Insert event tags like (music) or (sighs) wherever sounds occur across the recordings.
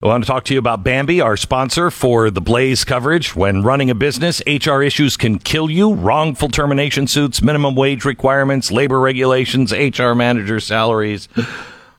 I want to talk to you about Bambee, our sponsor for the Blaze coverage. When running a business, HR issues can kill you. Wrongful termination suits, minimum wage requirements, labor regulations, HR manager salaries.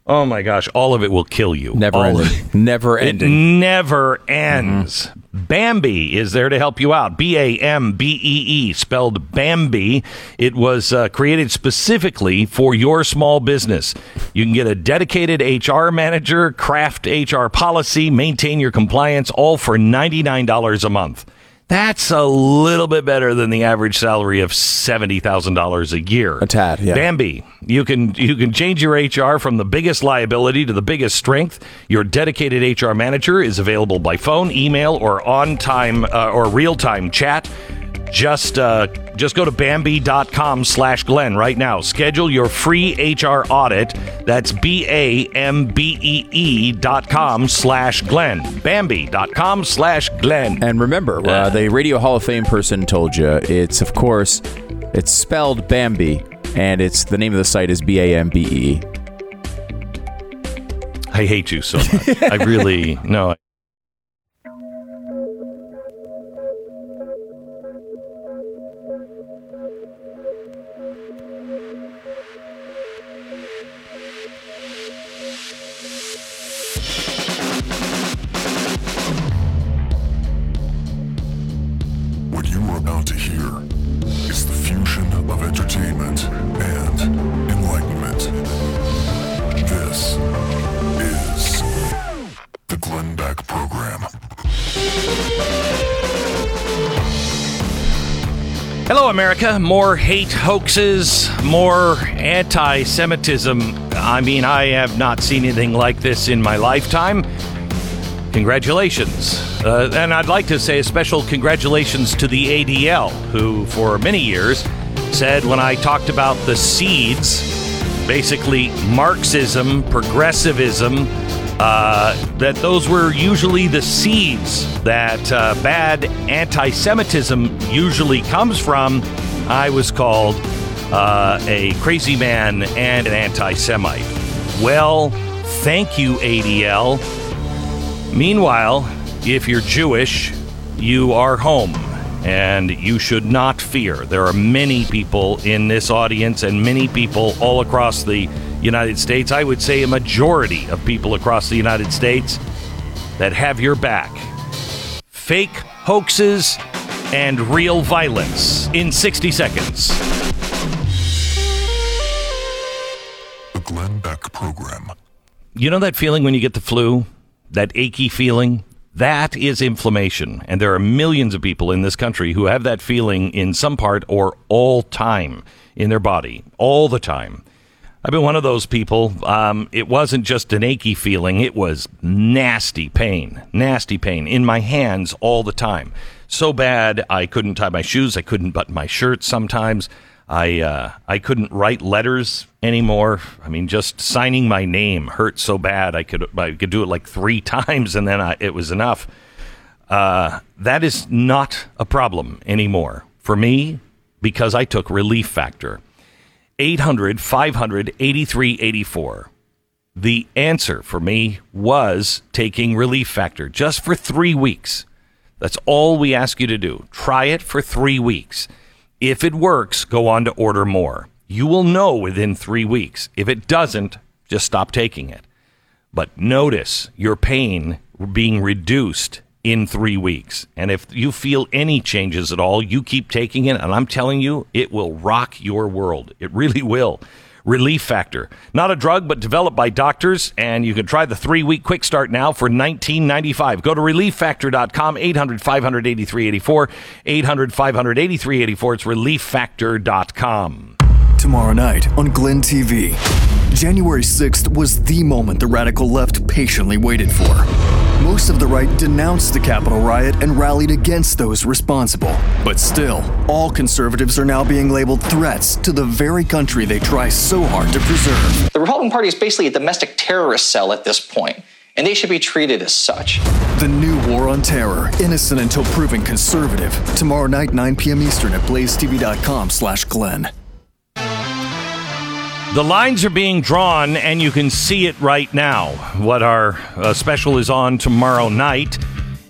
Oh my gosh, all of it will kill you. Never All ending. it. Never It ending. never ends. Mm-hmm. Bambee is there to help you out. B A M B E E, spelled Bambee. It was uh, created specifically for your small business. You can get a dedicated HR manager, craft HR policy, maintain your compliance, all for $99 a month. That's a little bit better than the average salary of seventy thousand dollars a year. A tad, yeah. Bambee, you can you can change your HR from the biggest liability to the biggest strength. Your dedicated HR manager is available by phone, email, or on time uh, or real time chat. Just uh, just go to Bambee.com slash Glenn right now. Schedule your free HR audit. That's B A M B E E dot com slash Glenn. Bambee.com slash Glenn. And remember, uh, the Radio Hall of Fame person told you it's, of course, it's spelled Bambee, and it's the name of the site is B A M B E E. I hate you so much. I really no. More hate hoaxes, more anti Semitism. I mean, I have not seen anything like this in my lifetime. Congratulations. Uh, and I'd like to say a special congratulations to the ADL, who for many years said when I talked about the seeds, basically Marxism, progressivism, uh, that those were usually the seeds that uh, bad anti Semitism usually comes from. I was called uh, a crazy man and an anti Semite. Well, thank you, ADL. Meanwhile, if you're Jewish, you are home and you should not fear. There are many people in this audience and many people all across the United States. I would say a majority of people across the United States that have your back. Fake hoaxes and real violence in 60 seconds. The Glenn Beck Program. You know that feeling when you get the flu? That achy feeling? That is inflammation. And there are millions of people in this country who have that feeling in some part or all time in their body, all the time. I've been one of those people. Um, it wasn't just an achy feeling, it was nasty pain, nasty pain in my hands all the time. So bad, I couldn't tie my shoes, I couldn't button my shirt sometimes. I uh, I couldn't write letters anymore. I mean, just signing my name hurt so bad. I could I could do it like three (laughs) times, and then I, it was enough. Uh, that is not a problem anymore for me because I took Relief Factor. 800 500 8384. The answer for me was taking Relief Factor just for three weeks. That's all we ask you to do. Try it for three weeks. If it works, go on to order more. You will know within three weeks. If it doesn't, just stop taking it. But notice your pain being reduced in three weeks. And if you feel any changes at all, you keep taking it. And I'm telling you, it will rock your world. It really will. Relief Factor. Not a drug, but developed by doctors. And you can try the three week quick start now for $19.95. Go to relieffactor.com, 800 500 8384. 800 500 8384. It's relieffactor.com. Tomorrow night on Glenn TV. January 6th was the moment the radical left patiently waited for. Most of the right denounced the Capitol riot and rallied against those responsible. But still, all conservatives are now being labeled threats to the very country they try so hard to preserve. The Republican Party is basically a domestic terrorist cell at this point, and they should be treated as such. The new war on terror, innocent until proven conservative. Tomorrow night, 9 p.m. Eastern at blazetv.com slash Glenn. The lines are being drawn, and you can see it right now. What our uh, special is on tomorrow night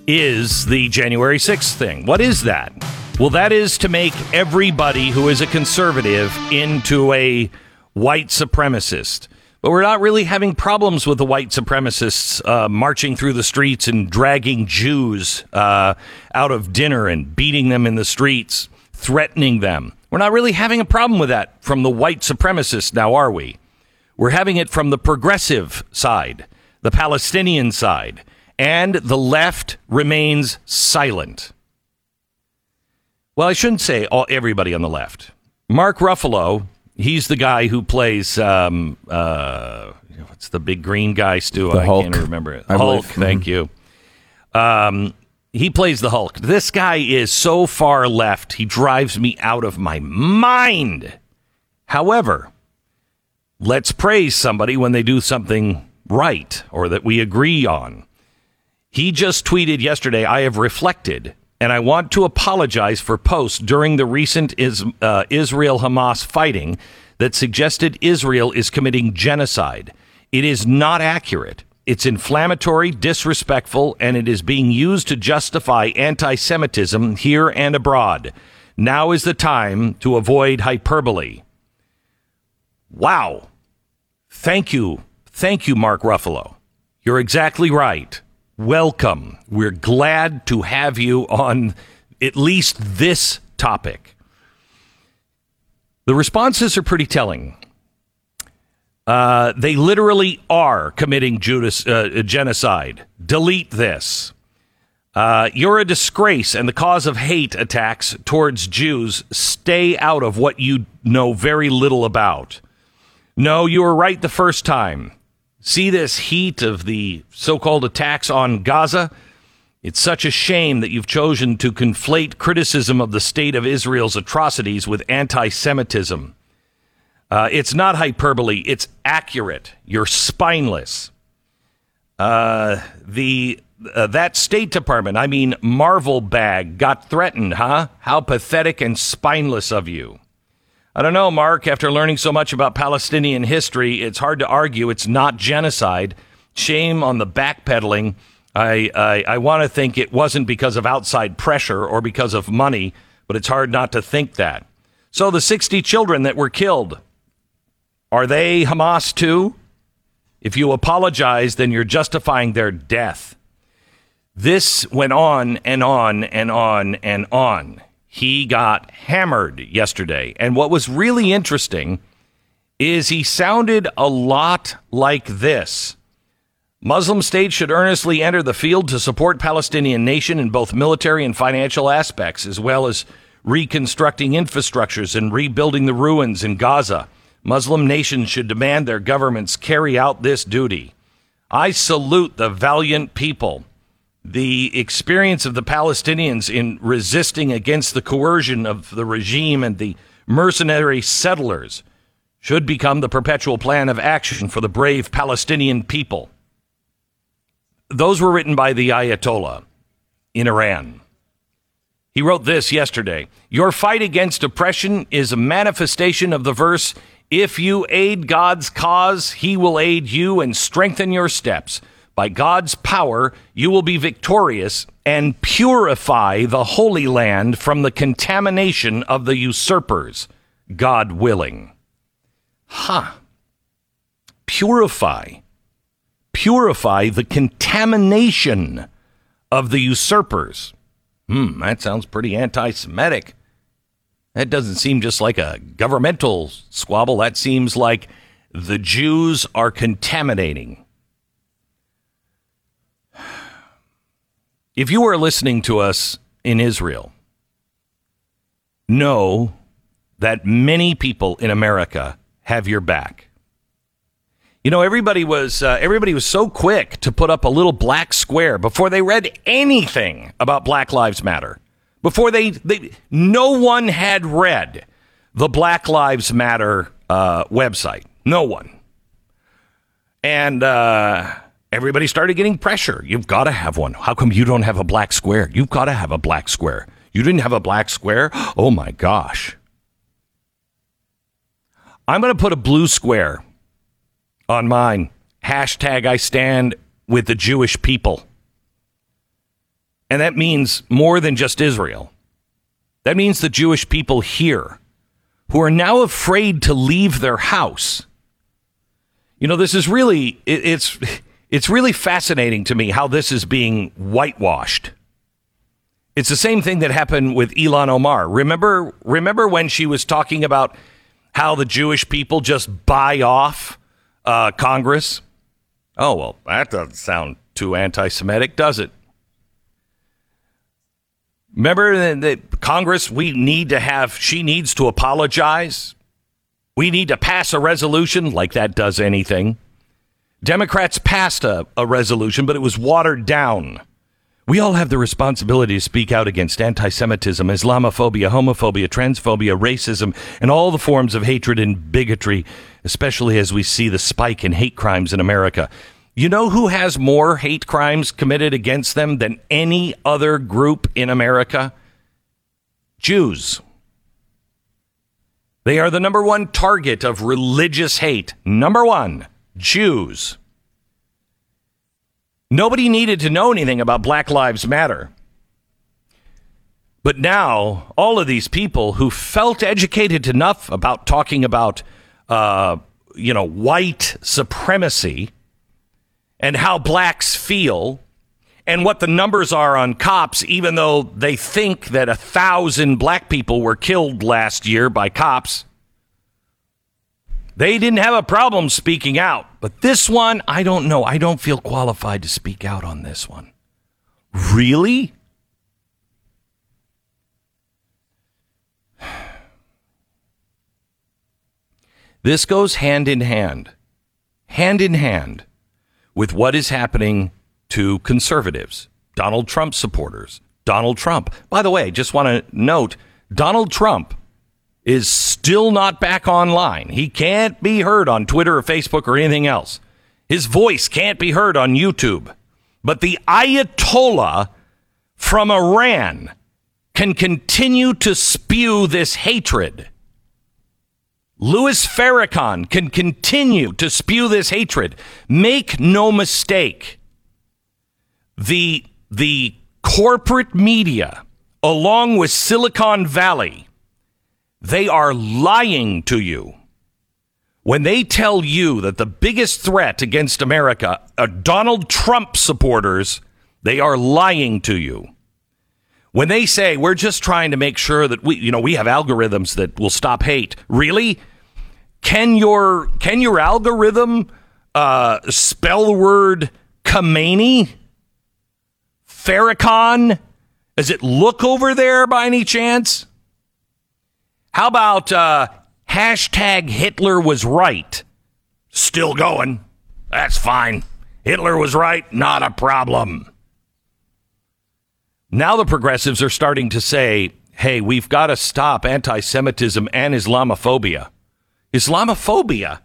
is the January 6th thing. What is that? Well, that is to make everybody who is a conservative into a white supremacist. But we're not really having problems with the white supremacists uh, marching through the streets and dragging Jews uh, out of dinner and beating them in the streets, threatening them. We're not really having a problem with that from the white supremacists now, are we? We're having it from the progressive side, the Palestinian side, and the left remains silent. Well, I shouldn't say all, everybody on the left. Mark Ruffalo, he's the guy who plays um, uh, what's the big green guy, Stu? The I Hulk, can't remember it. I Hulk, believe. thank you. Um, he plays the Hulk. This guy is so far left, he drives me out of my mind. However, let's praise somebody when they do something right or that we agree on. He just tweeted yesterday, I have reflected and I want to apologize for posts during the recent is, uh, Israel Hamas fighting that suggested Israel is committing genocide. It is not accurate. It's inflammatory, disrespectful, and it is being used to justify anti Semitism here and abroad. Now is the time to avoid hyperbole. Wow. Thank you. Thank you, Mark Ruffalo. You're exactly right. Welcome. We're glad to have you on at least this topic. The responses are pretty telling. Uh, they literally are committing Judas, uh, genocide. Delete this. Uh, you're a disgrace and the cause of hate attacks towards Jews. Stay out of what you know very little about. No, you were right the first time. See this heat of the so called attacks on Gaza? It's such a shame that you've chosen to conflate criticism of the state of Israel's atrocities with anti Semitism. Uh, it's not hyperbole, it's accurate. You're spineless. Uh, the uh, that State Department, I mean Marvel bag, got threatened, huh? How pathetic and spineless of you. I don't know, Mark. After learning so much about Palestinian history, it's hard to argue it's not genocide. Shame on the backpedaling. I, I, I want to think it wasn't because of outside pressure or because of money, but it's hard not to think that. So the 60 children that were killed, are they Hamas too? If you apologize, then you're justifying their death. This went on and on and on and on. He got hammered yesterday. And what was really interesting is he sounded a lot like this. Muslim states should earnestly enter the field to support Palestinian nation in both military and financial aspects, as well as reconstructing infrastructures and rebuilding the ruins in Gaza. Muslim nations should demand their governments carry out this duty. I salute the valiant people. The experience of the Palestinians in resisting against the coercion of the regime and the mercenary settlers should become the perpetual plan of action for the brave Palestinian people. Those were written by the Ayatollah in Iran. He wrote this yesterday Your fight against oppression is a manifestation of the verse If you aid God's cause, he will aid you and strengthen your steps. By God's power, you will be victorious and purify the Holy Land from the contamination of the usurpers, God willing. Ha! Huh. Purify. Purify the contamination of the usurpers. Hmm, that sounds pretty anti Semitic. That doesn't seem just like a governmental squabble. That seems like the Jews are contaminating. If you are listening to us in Israel, know that many people in America have your back. You know, everybody was uh, everybody was so quick to put up a little black square before they read anything about Black Lives Matter. Before they, they no one had read the Black Lives Matter uh, website. No one. And uh, everybody started getting pressure. You've got to have one. How come you don't have a black square? You've got to have a black square. You didn't have a black square? (gasps) Oh my gosh. I'm going to put a blue square on mine. Hashtag I stand with the Jewish people. And that means more than just Israel. That means the Jewish people here who are now afraid to leave their house. You know, this is really it, it's it's really fascinating to me how this is being whitewashed. It's the same thing that happened with Ilhan Omar. Remember remember when she was talking about how the Jewish people just buy off uh, Congress? Oh, well, that doesn't sound too anti Semitic, does it? Remember that Congress, we need to have, she needs to apologize. We need to pass a resolution like that does anything. Democrats passed a, a resolution, but it was watered down. We all have the responsibility to speak out against anti Semitism, Islamophobia, homophobia, transphobia, racism, and all the forms of hatred and bigotry, especially as we see the spike in hate crimes in America. You know who has more hate crimes committed against them than any other group in America? Jews. They are the number one target of religious hate. Number one, Jews. Nobody needed to know anything about Black Lives Matter. But now, all of these people who felt educated enough about talking about, uh, you know, white supremacy and how blacks feel and what the numbers are on cops, even though they think that a thousand black people were killed last year by cops. They didn't have a problem speaking out. But this one, I don't know. I don't feel qualified to speak out on this one. Really? This goes hand in hand, hand in hand with what is happening to conservatives, Donald Trump supporters. Donald Trump. By the way, just want to note Donald Trump is still not back online. He can't be heard on Twitter or Facebook or anything else. His voice can't be heard on YouTube. But the Ayatollah from Iran can continue to spew this hatred Louis Farrakhan can continue to spew this hatred. Make no mistake. The, the corporate media, along with Silicon Valley, they are lying to you when they tell you that the biggest threat against America are Donald Trump supporters. They are lying to you. When they say we're just trying to make sure that we, you know, we have algorithms that will stop hate. Really? Can your can your algorithm uh, spell the word Khomeini? Farrakhan? Does it look over there by any chance? How about uh, hashtag Hitler was right? Still going. That's fine. Hitler was right. Not a problem. Now the progressives are starting to say, hey, we've got to stop anti Semitism and Islamophobia. Islamophobia.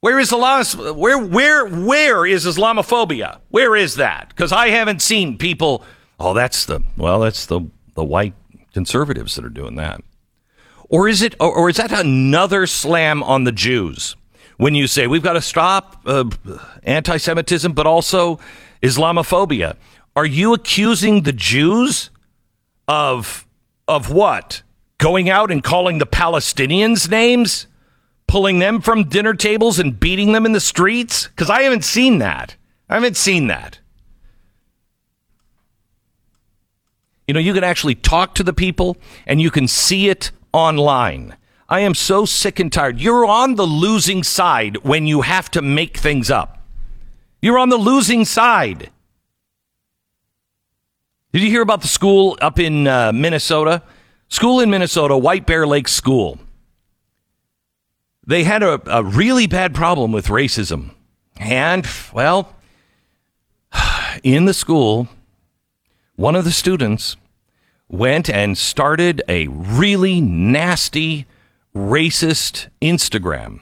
Where is Islam? Where where where is Islamophobia? Where is that? Because I haven't seen people. Oh, that's the well, that's the the white conservatives that are doing that. Or is it? Or, or is that another slam on the Jews? When you say we've got to stop uh, anti-Semitism, but also Islamophobia, are you accusing the Jews of of what? Going out and calling the Palestinians names? Pulling them from dinner tables and beating them in the streets? Because I haven't seen that. I haven't seen that. You know, you can actually talk to the people and you can see it online. I am so sick and tired. You're on the losing side when you have to make things up. You're on the losing side. Did you hear about the school up in uh, Minnesota? School in Minnesota, White Bear Lake School they had a, a really bad problem with racism. And, well, (sighs) in the school, one of the students went and started a really nasty, racist Instagram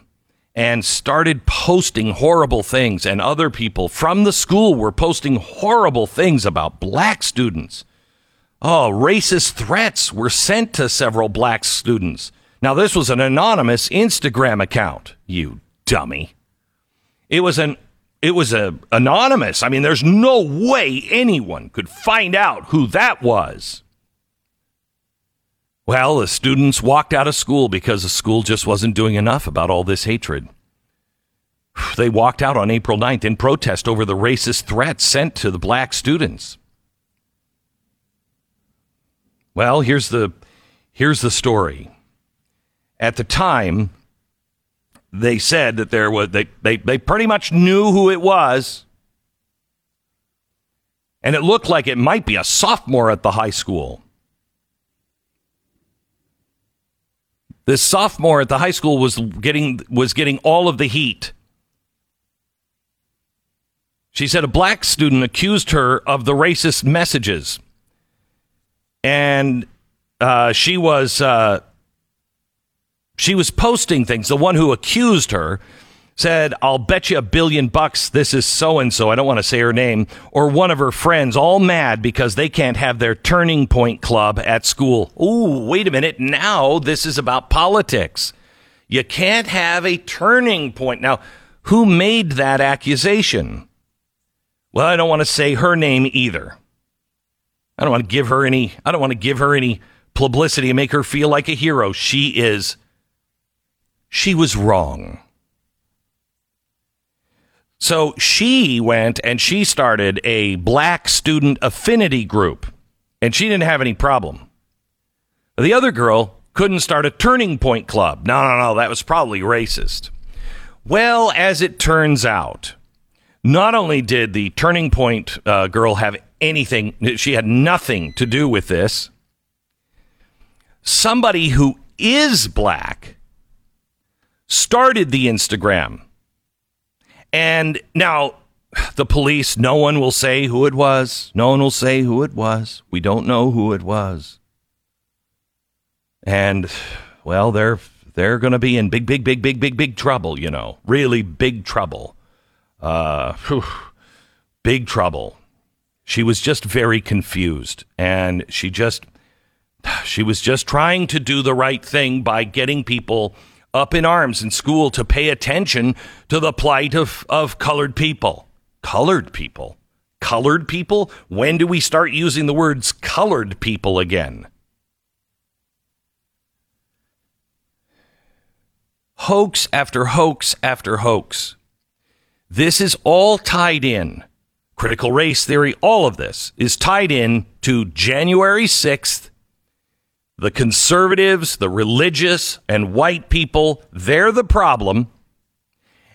and started posting horrible things. And other people from the school were posting horrible things about black students. Oh, racist threats were sent to several black students Now, this was an anonymous Instagram account, you dummy. It was an it was a anonymous. I mean, there's no way anyone could find out who that was. Well, the students walked out of school because the school just wasn't doing enough about all this hatred. (sighs) They walked out on April 9th in protest over the racist threats sent to the black students. Well, here's the here's the story. At the time, they said that there was they, they, they pretty much knew who it was. And it looked like it might be a sophomore at the high school. This sophomore at the high school was getting was getting all of the heat. She said a black student accused her of the racist messages, and uh, she was uh, she was posting things. The one who accused her said, I'll bet you a billion bucks this is so and so. I don't want to say her name, or one of her friends, all mad because they can't have their turning point club at school. Ooh, wait a minute. Now this is about politics. You can't have a turning point. Now, who made that accusation? Well, I don't want to say her name either. I don't want to give her any I don't want to give her any publicity and make her feel like a hero. She is she was wrong. So she went and she started a black student affinity group, and she didn't have any problem. The other girl couldn't start a turning point club. No, no, no, that was probably racist. Well, as it turns out, not only did the turning point uh, girl have anything, she had nothing to do with this. Somebody who is black started the Instagram. And now the police, no one will say who it was. No one will say who it was. We don't know who it was. And well, they're they're going to be in big, big, big, big, big, big trouble. You know, really big trouble. Uh, whew, big trouble. She was just very confused, and she just she was just trying to do the right thing by getting people up in arms in school to pay attention to the plight of, of colored people. Colored people? Colored people? When do we start using the words colored people again? Hoax after hoax after hoax. This is all tied in. Critical race theory, all of this is tied in to January 6th, the conservatives, the religious, and white people, they're the problem.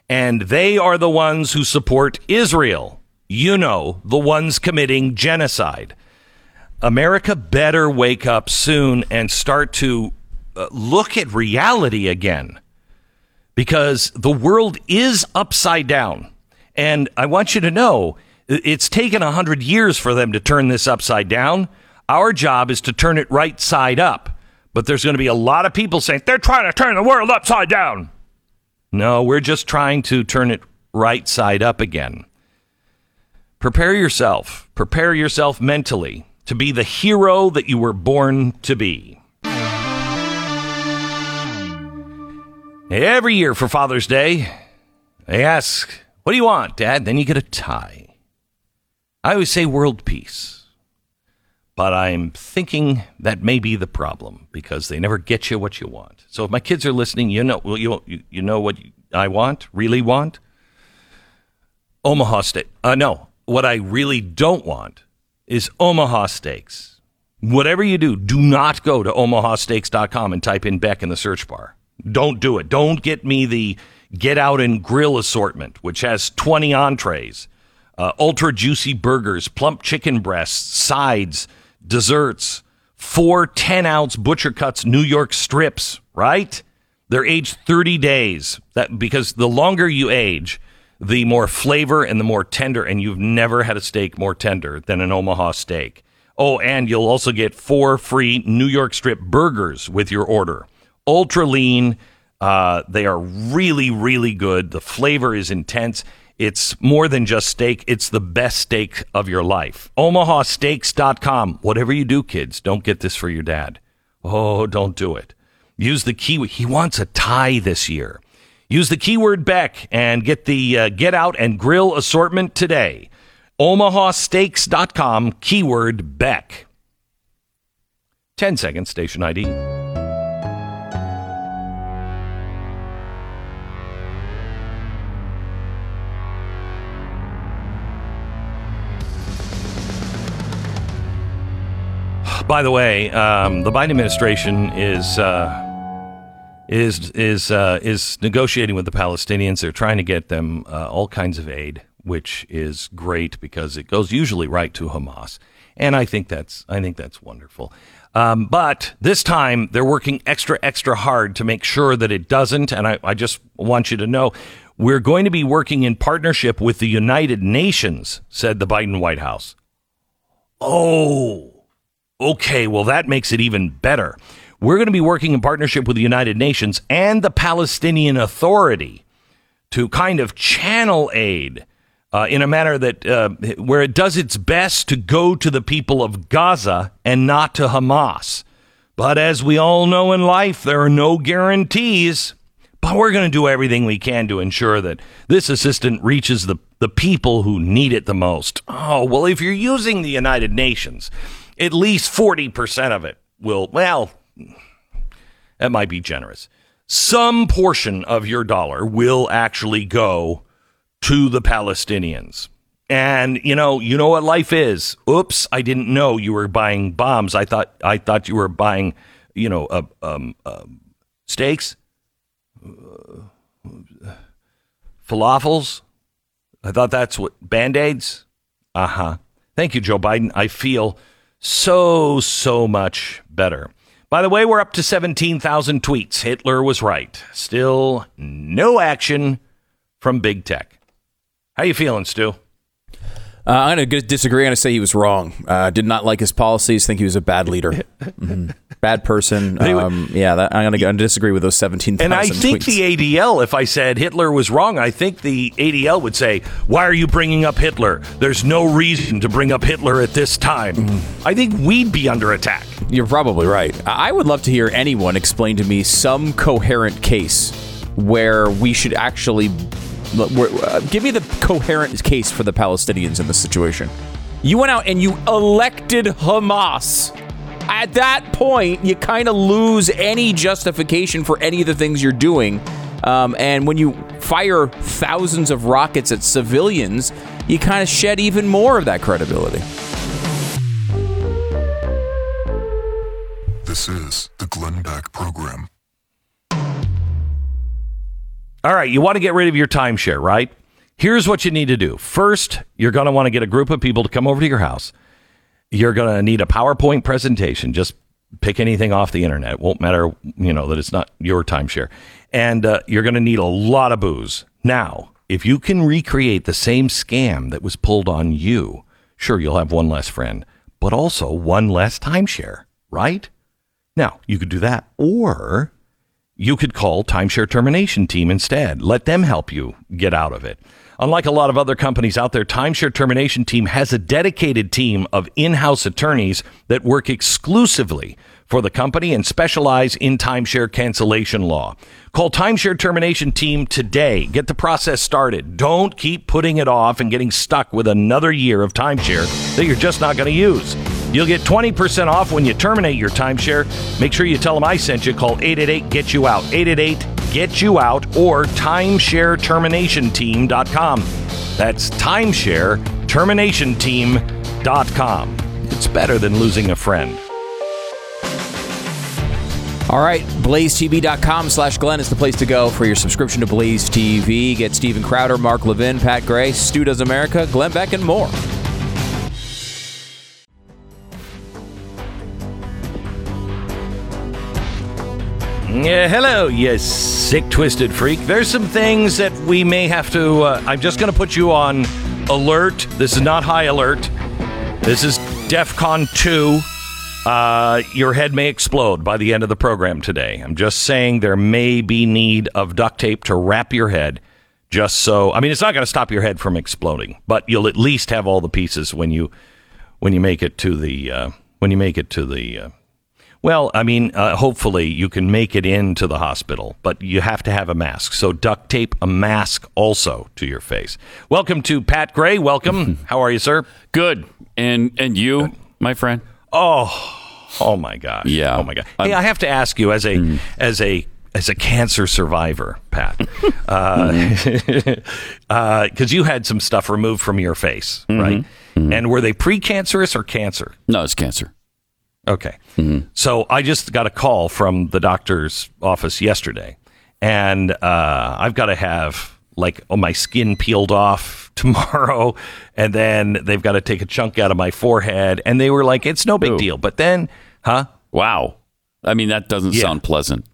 And they are the ones who support Israel. You know, the ones committing genocide. America better wake up soon and start to uh, look at reality again because the world is upside down. And I want you to know it's taken 100 years for them to turn this upside down. Our job is to turn it right side up. But there's going to be a lot of people saying they're trying to turn the world upside down. No, we're just trying to turn it right side up again. Prepare yourself. Prepare yourself mentally to be the hero that you were born to be. Every year for Father's Day, they ask, What do you want, Dad? Then you get a tie. I always say world peace. But I'm thinking that may be the problem because they never get you what you want. So if my kids are listening, you know, well, you, you know what I want, really want? Omaha Steak. Uh, no, what I really don't want is Omaha Steaks. Whatever you do, do not go to omahasteaks.com and type in Beck in the search bar. Don't do it. Don't get me the get out and grill assortment, which has 20 entrees, uh, ultra juicy burgers, plump chicken breasts, sides desserts, four 10 ounce butcher cuts New York strips, right? They're aged 30 days. That because the longer you age, the more flavor and the more tender, and you've never had a steak more tender than an Omaha steak. Oh, and you'll also get four free New York strip burgers with your order. Ultra lean. Uh, they are really, really good. The flavor is intense. It's more than just steak, it's the best steak of your life. OmahaSteaks.com. Whatever you do, kids, don't get this for your dad. Oh, don't do it. Use the key. He wants a tie this year. Use the keyword Beck and get the uh, Get Out and Grill assortment today. OmahaSteaks.com, keyword Beck. 10 seconds, station ID. By the way, um, the Biden administration is uh, is is uh, is negotiating with the Palestinians. They're trying to get them uh, all kinds of aid, which is great because it goes usually right to Hamas, and I think that's I think that's wonderful. Um, but this time they're working extra extra hard to make sure that it doesn't. And I, I just want you to know we're going to be working in partnership with the United Nations," said the Biden White House. Oh. Okay, well, that makes it even better. We're going to be working in partnership with the United Nations and the Palestinian Authority to kind of channel aid uh, in a manner that uh, where it does its best to go to the people of Gaza and not to Hamas. But as we all know in life, there are no guarantees. But we're going to do everything we can to ensure that this assistance reaches the, the people who need it the most. Oh, well, if you're using the United Nations, at least 40% of it will, well, that might be generous. Some portion of your dollar will actually go to the Palestinians. And you know, you know what life is. Oops, I didn't know you were buying bombs. I thought I thought you were buying, you know, uh, um, uh, steaks, uh, falafels. I thought that's what band aids. Uh huh. Thank you, Joe Biden. I feel so, so much better. By the way, we're up to 17,000 tweets. Hitler was right. Still no action from big tech. How you feeling, Stu? Uh, I'm going to disagree. I'm going to say he was wrong. Uh, did not like his policies. Think he was a bad leader, (laughs) mm-hmm. bad person. Um, yeah, that, I'm going to disagree with those 17,000. And I think tweets. the ADL, if I said Hitler was wrong, I think the ADL would say, "Why are you bringing up Hitler? There's no reason to bring up Hitler at this time." Mm-hmm. I think we'd be under attack. You're probably right. I would love to hear anyone explain to me some coherent case where we should actually give me the coherent case for the Palestinians in this situation. You went out and you elected Hamas. At that point, you kind of lose any justification for any of the things you're doing. Um, and when you fire thousands of rockets at civilians, you kind of shed even more of that credibility. This is the Glenn Beck Program. All right, you want to get rid of your timeshare, right? Here's what you need to do. First, you're going to want to get a group of people to come over to your house. You're going to need a PowerPoint presentation. Just pick anything off the internet. It won't matter, you know, that it's not your timeshare. And uh, you're going to need a lot of booze. Now, if you can recreate the same scam that was pulled on you, sure, you'll have one less friend, but also one less timeshare, right? Now, you could do that. Or you could call Timeshare Termination Team instead. Let them help you get out of it. Unlike a lot of other companies out there, Timeshare Termination Team has a dedicated team of in house attorneys that work exclusively for the company and specialize in timeshare cancellation law. Call Timeshare Termination Team today. Get the process started. Don't keep putting it off and getting stuck with another year of timeshare that you're just not going to use. You'll get 20% off when you terminate your timeshare. Make sure you tell them I sent you. Call 888 Get You Out. 888 Get You Out or timeshareterminationteam.com. That's timeshareterminationteam.com. It's better than losing a friend. All right, blazetv.com slash Glenn is the place to go for your subscription to Blaze TV. Get Steven Crowder, Mark Levin, Pat Gray, Stu Does America, Glenn Beck, and more. Yeah, hello, you sick, twisted freak. There's some things that we may have to. Uh, I'm just going to put you on alert. This is not high alert. This is DEF CON 2. Uh, your head may explode by the end of the program today. I'm just saying there may be need of duct tape to wrap your head just so. I mean, it's not going to stop your head from exploding, but you'll at least have all the pieces when you when you make it to the uh, when you make it to the uh, Well, I mean, uh, hopefully you can make it into the hospital, but you have to have a mask. So duct tape a mask also to your face. Welcome to Pat Gray. Welcome. (laughs) How are you, sir? Good. And and you, my friend? Oh Oh my gosh. Yeah. Oh my god. Hey, I have to ask you as a mm-hmm. as a as a cancer survivor, Pat, (laughs) uh, mm-hmm. (laughs) uh, because you had some stuff removed from your face, mm-hmm. right? And were they precancerous or cancer? No, it's cancer. Okay. So I just got a call from the doctor's office yesterday, and uh, I've got to have like oh, my skin peeled off (laughs) tomorrow, and then they've got to take a chunk out of my forehead, and they were like, "It's no big Ooh. deal," but then, huh? Wow. I mean, that doesn't Yeah. sound pleasant.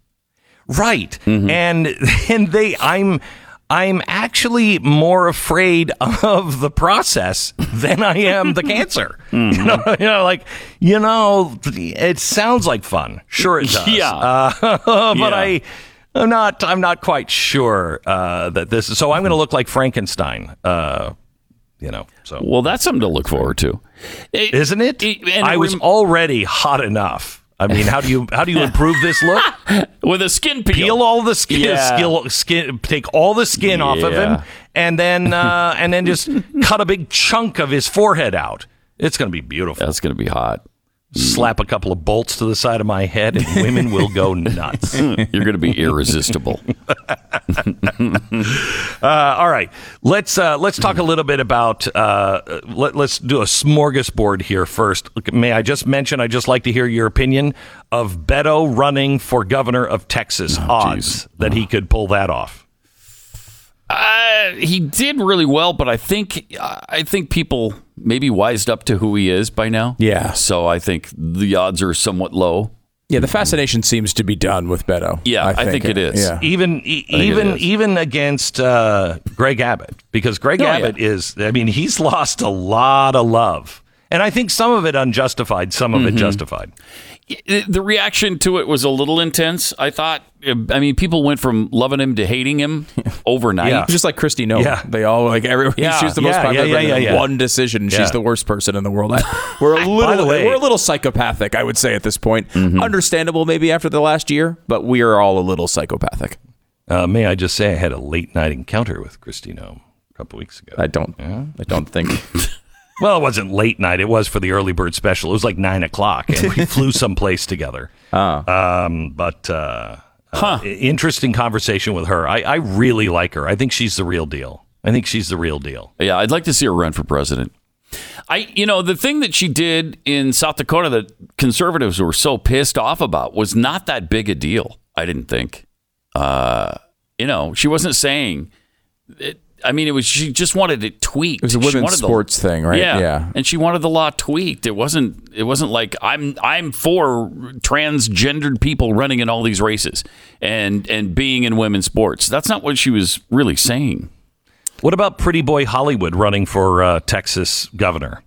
Right. And (laughs) and they I'm I'm actually more afraid (laughs) of the process than I am the cancer. (laughs) You know, you know, like you know, it sounds like fun. Sure, it (laughs) does. Yeah. Uh, but Yeah. I, I'm not. I'm not quite sure uh, that this. is So I'm going to look like Frankenstein. Uh, you know. So Well, that's something to look forward to. Isn't it? it- I was rem- already hot enough. I mean, how do you how do you improve this look? (laughs) with a skin peel. peel all the skin, Yeah. skill, skin take all the skin off of him, and then uh, and then just (laughs) cut a big chunk of his forehead out. It's going to be beautiful. That's going to be hot. Slap a couple of bolts to the side of my head, and women will go nuts. (laughs) You're going to be irresistible. (laughs) Uh, all right, let's uh, let's talk a little bit about. Uh, let, let's do a smorgasbord here first. May I just mention? I just like to hear your opinion of Beto running for governor of Texas. odds that he could pull that off. Uh, he did really well, but I think I think people maybe wised up to who he is by now. Yeah. So I think the odds are somewhat low. Yeah, the fascination seems to be done with Beto. Yeah, I think it is. Yeah. even e- even is. even against uh, Greg Abbott because Greg Oh, yeah. Abbott is I mean he's lost a lot of love and I think some of it unjustified some of Mm-hmm. it justified The reaction to it was a little intense. I thought. I mean, people went from loving him to hating him (laughs) overnight. Yeah. Just like Kristi Noem. Yeah. They all like everyone. Yeah. she's the most Yeah, popular yeah, yeah, yeah, yeah. one decision. Yeah. She's the worst person in the world. (laughs) We're a little the way- we're a little psychopathic, I would say at this point. Mm-hmm. Understandable maybe after the last year, but we are all a little psychopathic. uh, may I just say I had a late night encounter with Christy Christine a couple weeks ago I don't I don't think (laughs) well it wasn't late night it was for the early bird special it was like nine o'clock and we flew (laughs) someplace together um, but uh, uh, interesting conversation with her I, I really like her I think she's the real deal I think she's the real deal Yeah, I'd like to see her run for president. I, you know, the thing that she did in South Dakota that conservatives were so pissed off about was not that big a deal. I didn't think. Uh, you know, she wasn't saying. It, I mean, it was she just wanted it tweaked. It was a She women's wanted the- sports thing, right? Yeah, Yeah. and she wanted the law tweaked. It wasn't. It wasn't like I'm. I'm for transgendered people running in all these races and and being in women's sports. That's not what she was really saying. what about pretty boy Hollywood running for uh, Texas governor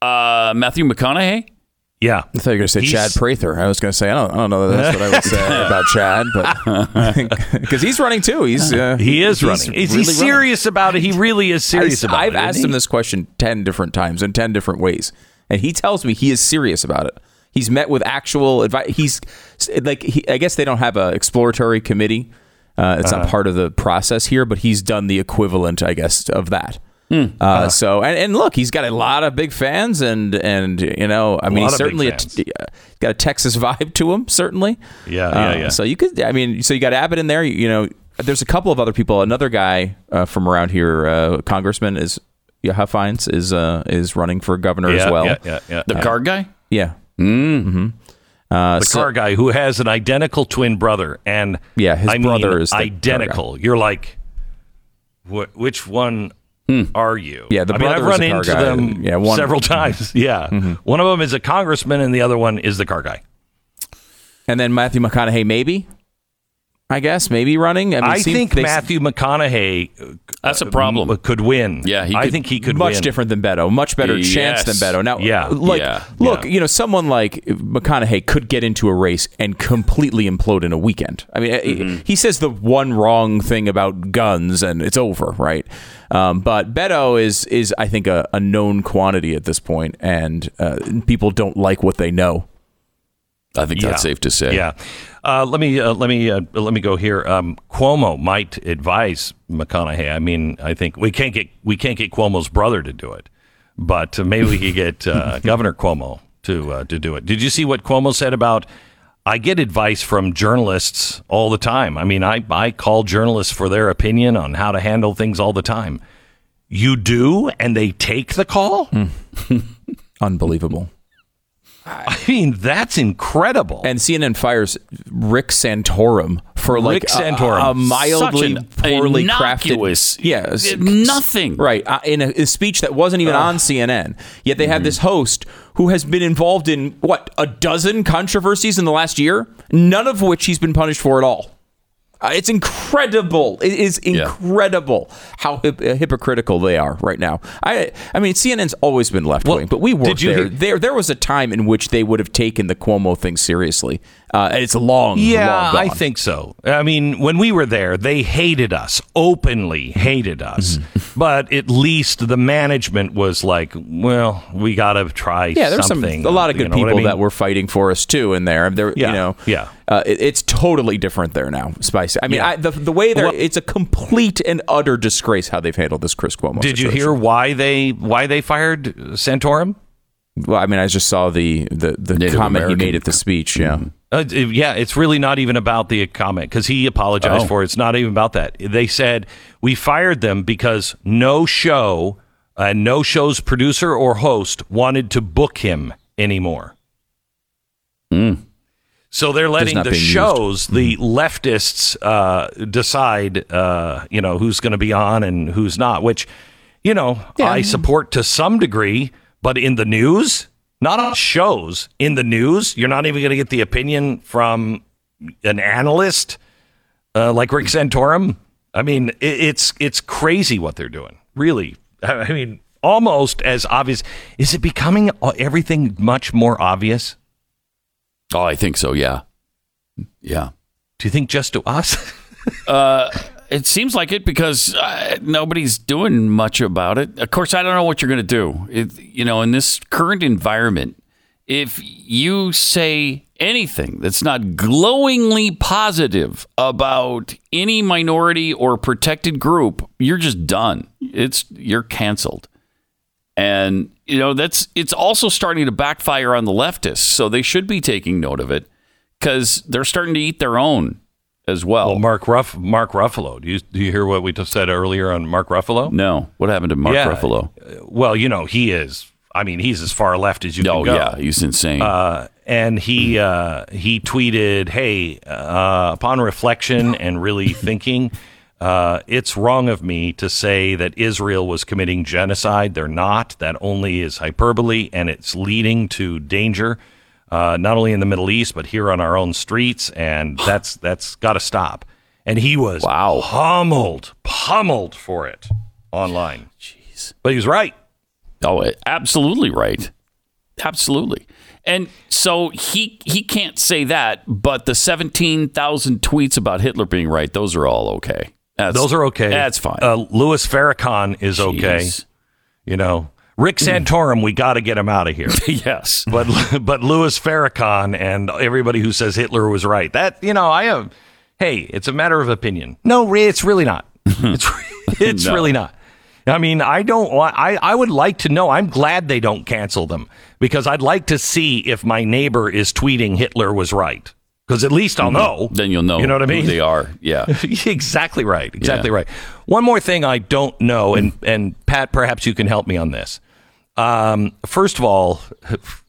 Uh, Matthew McConaughey. Yeah I thought you were going to say He's- Chad Prather. I was going to say I don't, I don't know that that's what I would say (laughs) about Chad, but (laughs) because he's running too. He's uh, He is he's running. Is really he serious about it? He really is serious I, about I've it. asked isn't him this question ten different times in ten different ways, and he tells me he is serious about it. He's met with actual advice. He's like, he, I guess they don't have an exploratory committee. Uh, it's Uh-huh. not part of the process here, but he's done the equivalent, I guess, of that. Uh, Uh-huh. So and, and look, he's got a lot of big fans, and and you know, I mean, he's certainly a, uh, got a Texas (laughs) vibe to him, certainly. Yeah, Uh, yeah, yeah. So you could, I mean, so you got Abbott in there. You, you know, there's a couple of other people. Another guy uh, from around here, uh, Congressman is Huffines is uh, is running for governor yeah, as well. Yeah, yeah, yeah. The car guy? Yeah. Mm-hmm. Uh, the so- car guy who has an identical twin brother, and Yeah, his I mean, brother is identical. You're like, wh- which one are you? Yeah, the I mean, I've run a car into guy. them Yeah, one- Mm-hmm. several times. (laughs) Yeah, one of them is a congressman, and the other one is the car guy. and then Matthew McConaughey, maybe. I guess maybe running. I, mean, I seem- think they- Matthew McConaughey uh, That's a problem. m- could win. Yeah, he I could- think he could win. much win. different than Beto, much better chance than Beto. Now, Yeah. like, Yeah. look, Yeah. you know, someone like McConaughey could get into a race and completely implode in a weekend. I mean, Mm-hmm. he- he says the one wrong thing about guns and it's over, right? Um, but Beto is is I think a, a known quantity at this point, and uh, people don't like what they know. I think that's Yeah. safe to say. Yeah. Uh, let me uh, let me uh, let me go here. Um, Cuomo might advise McConaughey. I mean, I think we can't get we can't get Cuomo's brother to do it, but maybe we could get uh, (laughs) Governor Cuomo to uh, to do it. Did you see what Cuomo said about? I get advice from journalists all the time. I mean, I I call journalists for their opinion on how to handle things all the time. You do, and they take the call. (laughs) Unbelievable. I mean, that's incredible. And CNN fires Rick Santorum for like Rick a- Santorum. a, mildly poorly crafted, yeah, nothing. right? Uh, in a, a speech that wasn't even on CNN. Yet they had Mm-hmm. this host who has been involved in what a dozen controversies in the last year, none of which he's been punished for at all. Uh, it's incredible. It is incredible how hip, uh, hypocritical they are right now. I, I mean, CNN's always been left wing, Well, but we were there. hear- there. There was a time in which they would have taken the Cuomo thing seriously. Uh, it's long, Yeah, long I think so. I mean, when we were there, they hated us, openly hated us. Mm-hmm. (laughs) but at least the management was like, well, we got to try Yeah, there's some something. a lot of You good know what I people mean? that were fighting for us too in there. There, Yeah, you know, yeah. uh, it- it's totally different there now. Spicy. I mean, Yeah. I, the the way they're Well- it's a complete and utter disgrace how they've handled this Chris Cuomo. Did you hear why they why they fired Santorum? Well, I mean, I just saw the the, the Native comment American. he made at the speech. Yeah. Uh, yeah, it's really not even about the comment because he apologized Oh. for it. It's not even about that. They said we fired them because no show and no show's producer or host wanted to book him anymore. So they're letting the being used. shows, the leftists, uh, decide, uh, you know, who's going to be on and who's not. Which, you know, I support to some degree, but in the news, not on shows. In the news, you're not even going to get the opinion from an analyst uh, like Rick Santorum. I mean, it, it's it's crazy what they're doing. Really, I mean, almost as obvious. Is it becoming uh, everything much more obvious? Oh, I think so. Yeah. Yeah. Do you think just to us? It seems like it because uh, nobody's doing much about it. Of course, I don't know what you're going to do. It, you know, in this current environment, if you say anything that's not glowingly positive about any minority or protected group, you're just done. It's you're canceled. And you know, that's it's also starting to backfire on the leftists, so they should be taking note of it cuz they're starting to eat their own as well. Well, Mark Ruff, Mark Ruffalo. Do you do you hear what we just said earlier on Mark Ruffalo? No. What happened to Mark Yeah. Ruffalo? Well, you know he is. I mean, he's as far left as you Oh, can go. yeah. He's insane. Uh, and he uh, he tweeted, "Hey, uh, upon reflection and really (laughs) thinking, uh, it's wrong of me to say that Israel was committing genocide. They're not. That only is hyperbole, and it's leading to danger, uh, not only in the Middle East but here on our own streets. And (sighs) that's that's got to stop." And he was Wow. pummeled, pummeled for it online. Jeez, but he was right. oh, absolutely right. Absolutely. And so he he can't say that, but the 17,000 tweets about Hitler being right, those are all okay. That's, Those are okay. That's fine. Uh, Louis Farrakhan is okay. You know, Rick Santorum, we got to get him out of here. (laughs) yes. but but Louis Farrakhan and everybody who says Hitler was right. That you know, I have. Hey, it's a matter of opinion. No, it's really not. (laughs) It's it's No. really not. I mean, I don't want. I I would like to know. I'm glad they don't cancel them because I'd like to see if my neighbor is tweeting Hitler was right. Because at least I'll know. Mm-hmm. Then you'll know, You know what I who mean? they are. Yeah. (laughs) exactly right. Exactly Yeah. right. One more thing I don't know, and and Pat, perhaps you can help me on this. Um, first of all,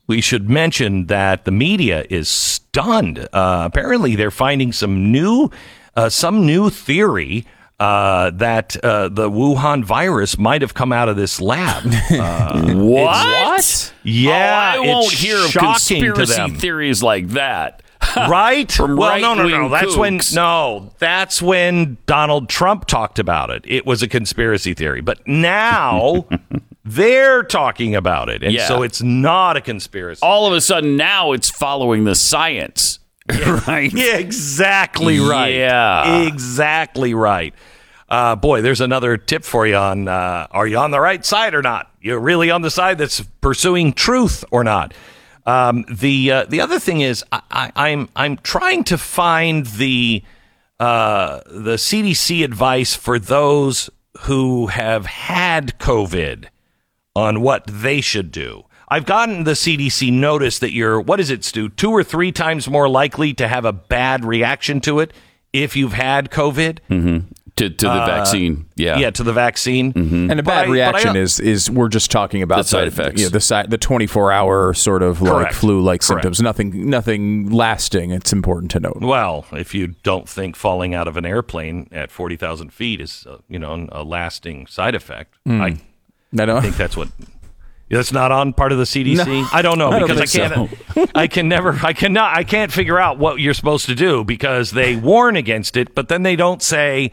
we should mention that the media is stunned. Uh, apparently, they're finding some new, uh, some new theory. Uh, that uh, the Wuhan virus might have come out of this lab. (laughs) Uh, What? yeah, Oh, I won't it's hear of shocking to conspiracy them. theories like that. (laughs) right? From well, no, no, no. right-wing That's when no. That's when Donald Trump talked about it. It was a conspiracy theory, but now (laughs) they're talking about it, and Yeah. so it's not a conspiracy. All of a sudden now it's following the science. (laughs) right? (laughs) yeah, exactly right. Yeah. exactly right. Uh, boy, there's another tip for you on: uh, Are you on the right side or not? You're really on the side that's pursuing truth or not? Um, the uh, the other thing is I, I, I'm I'm trying to find the uh, the CDC advice for those who have had COVID on what they should do. I've gotten the CDC notice that you're what is it, Stu? Two or three times more likely to have a bad reaction to it if you've had COVID. to, to the vaccine. Yeah. Yeah, to the vaccine. And a bad I- but reaction don't- is is we're just talking about The side effects. You know, the side the 24 hour sort of like flu like symptoms. Nothing nothing lasting. It's important to note. Well, if you don't think falling out of an airplane at forty thousand feet is, uh, you know, a lasting side effect, Hmm. I I don't. think that's what. That's not on part of the CDC. I don't know I don't because I can't. I can never. I cannot. I can't figure out what you're supposed to do because they warn against it, but then they don't say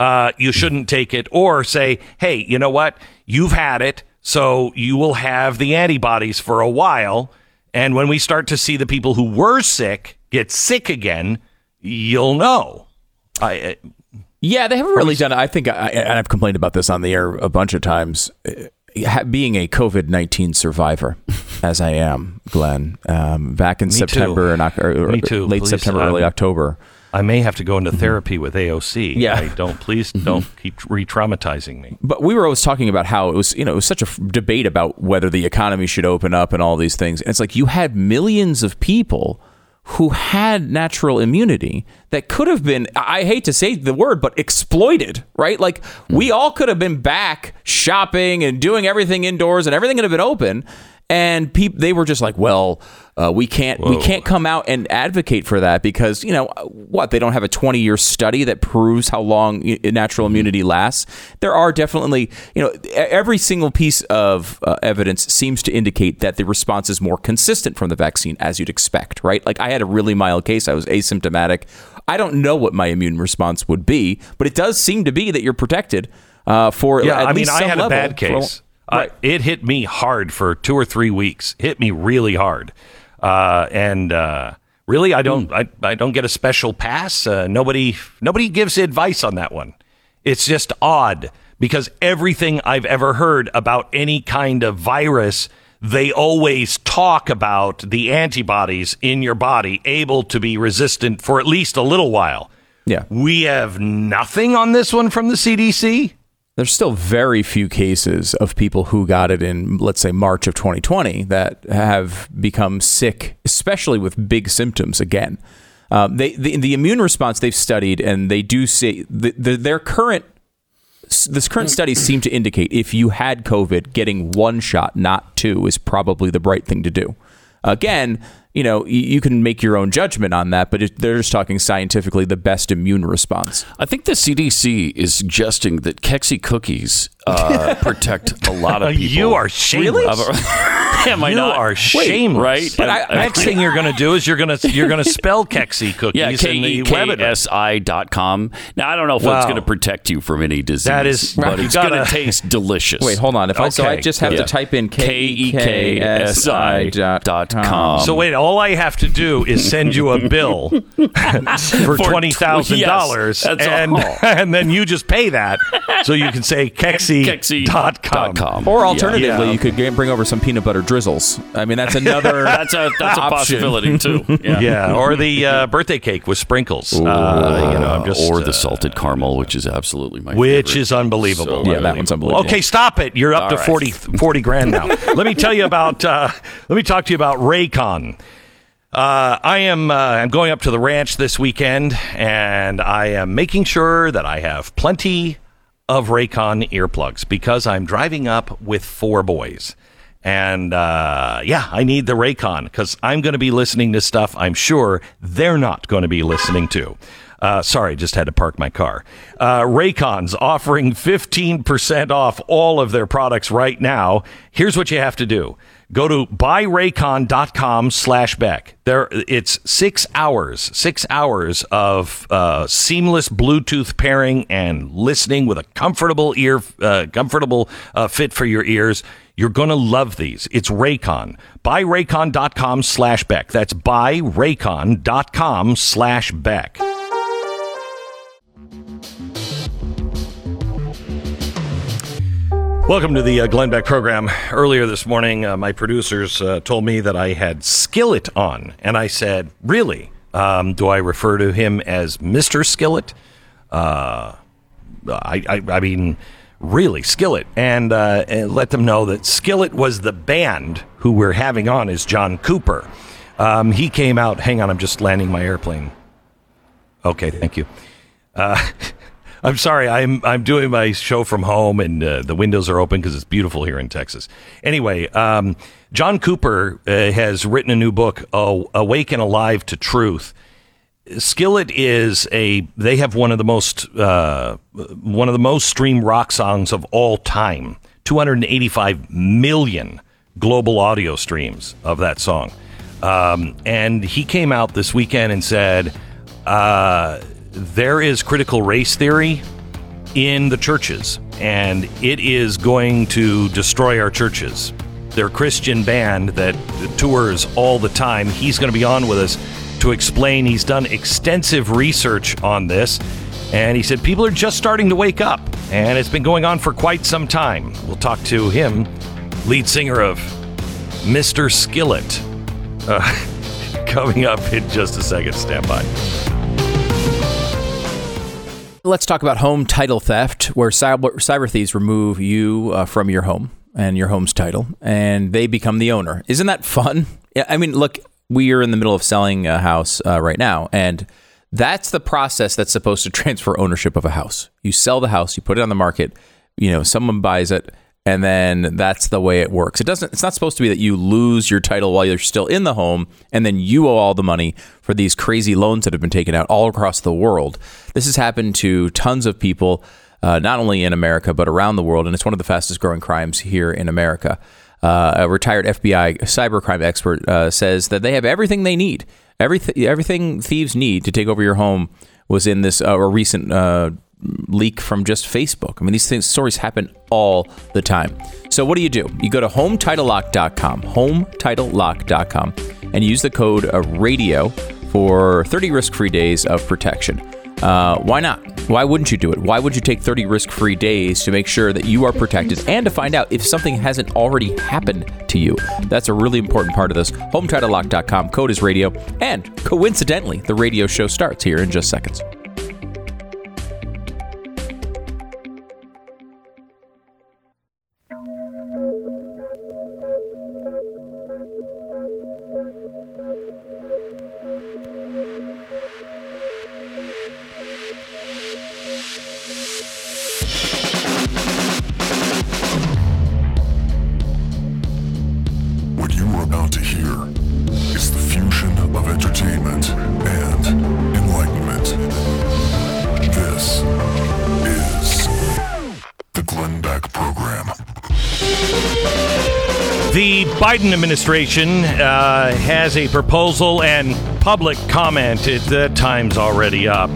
uh, you shouldn't take it or say, hey, you know what? You've had it, so you will have the antibodies for a while. And when we start to see the people who were sick get sick again, you'll know. I, Yeah, they haven't really done it. I think, I, and I've complained about this on the air a bunch of times. uh, Being a COVID nineteen survivor, (laughs) as I am, Glenn, um, back in Me September too. and Me too. late Please, September, early um, October. I may have to go into therapy with AOC. Yeah. I don't please don't keep re-traumatizing me. But we were always talking about how it was, you know, it was such a f- debate about whether the economy should open up and all these things. And it's like you had millions of people who had natural immunity that could have been, I hate to say the word, but exploited, right? Like we hmm. all could have been back shopping and doing everything indoors and everything could have been open. And peop they were just like, well, uh, we can't, we can't come out and advocate for that because you know what? They don't have a 20 year study that proves how long natural immunity lasts. There are definitely, you know, every single piece of uh, evidence seems to indicate that the response is more consistent from the vaccine, as you'd expect, right? Like I had a really mild case, I was asymptomatic. I don't know what my immune response would be, but it does seem to be that you're protected uh, for Yeah, I mean, I had a bad for case. Right. Uh, it hit me hard for two or three weeks. Hit me really hard, uh, and uh, really, I don't, I, I don't get a special pass. Uh, nobody, nobody gives advice on that one. It's just odd because everything I've ever heard about any kind of virus, they always talk about the antibodies in your body able to be resistant for at least a little while. Yeah. We have nothing on this one from the CDC. There's still very few cases of people who got it in, let's say, March of 2020 that have become sick, especially with big symptoms again. Um, they, the, the immune response they've studied, and they do say the, the, their current this current studies seem to indicate if you had COVID, getting one shot, not two, is probably the right thing to do. Again, you know, you, you can make your own judgment on that, but they're just talking scientifically the best immune response. I think the CDC is suggesting that Kekski cookies uh, (laughs) protect a lot of people. You are shameless. (laughs) Am I you not? are shameless. right? But I- I, next thing you're going to do is you're going to you're going to spell Kekski (laughs) cookies Yeah, in the E web K address. S I dot com. Now I don't know if it's going to protect you from any disease. That is- but you it's going to taste delicious. Wait, hold on. If I so I just have Yeah. to type in K E K K S I dot com. So wait, all I have to do is send you a (laughs) bill (laughs) for twenty thousand dollars, Yes, and all. (laughs) and then you just pay that, so you can say Kekski Kekski dot dot com. com. Or alternatively, Yeah. you could bring over some peanut butter drizzles. I mean, that's another. That's a that's a possibility too. Yeah. Yeah, or the uh, birthday cake with sprinkles. Uh, you know, I'm just or the uh, salted caramel, which is absolutely my which favorite. is unbelievable. So Yeah, that one's unbelievable. Okay, stop it. You're up All to right. 40, 40 grand now. let me tell you about. Uh, let me talk to you about Raycon. Uh, I am. Uh, I'm going up to the ranch this weekend, and I am making sure that I have plenty of Raycon earplugs because I'm driving up with four boys. And uh, yeah, I need the Raycon because I'm going to be listening to stuff I'm sure they're not going to be listening to. Uh, sorry, just had to park my car. Uh, Raycon's offering 15% off all of their products right now. Here's what you have to do. Go to buyraycon.com slash Beck. There, it's six hours, six hours of uh, seamless Bluetooth pairing and listening with a comfortable ear, uh, comfortable uh, fit for your ears. You're going to love these. It's Raycon. Buyraycon.com slash Beck. That's buyraycon.com slash Beck. Welcome to the uh, Glenn Beck program. Earlier this morning, uh, my producers uh, told me that I had Skillet on, and I said, "Really? Um, do I refer to him as Mister Skillet?" Uh, I, I, I mean, really, Skillet, and, uh, and let them know that Skillet was the band who we're having on is John Cooper. Um, he came out. Hang on, I'm just landing my airplane. Okay, thank you. Uh, (laughs) I'm sorry. I'm I'm doing my show from home, and uh, the windows are open because it's beautiful here in Texas. Anyway, um, John Cooper uh, has written a new book, "Awake and Alive to Truth." Skillet is a. They have one of the most uh, one of the most streamed rock songs of all time. 285 million global audio streams of that song. Um, and he came out this weekend and said. Uh, there is critical race theory in the churches, and it is going to destroy our churches. Their Christian band that tours all the time, he's going to be on with us to explain. He's done extensive research on this, and he said people are just starting to wake up, and it's been going on for quite some time. We'll talk to him, lead singer of Mr. Skillet, uh, (laughs) coming up in just a second. Stand by. Let's talk about home title theft, where cyber, cyber thieves remove you uh, from your home and your home's title, and they become the owner. Isn't that fun? I mean, look, we are in the middle of selling a house uh, right now, and that's the process that's supposed to (laughs) transfer ownership of a house. You sell the house, you put it on the market, you know, someone buys it, and then that's the way it works. It doesn't it's not supposed to be that you lose your title while you're still in the home and then you owe all the money for these crazy loans that have been taken out all across the world. This has happened to tons of people uh, not only in America but around the world and it's one of the fastest growing crimes here in America. Uh, a retired FBI cybercrime expert uh, says that they have everything they need. Everything everything thieves need to take over your home was in this uh, a recent uh, leak from just Facebook. I mean, these things stories happen all the time. So what do you do? You go to hometitlelock.com, hometitlelock.com, and use the code radio for 30 risk-free days of protection. Uh, why not? Why wouldn't you do it? Why would you take 30 risk free days to make sure that you are protected and to find out if something hasn't already happened to you? That's a really important part of this. HomeTitleLock.com, code is radio, and coincidentally, the radio show starts here in just seconds. Biden administration uh, has a proposal and public comment. It, the time's already up.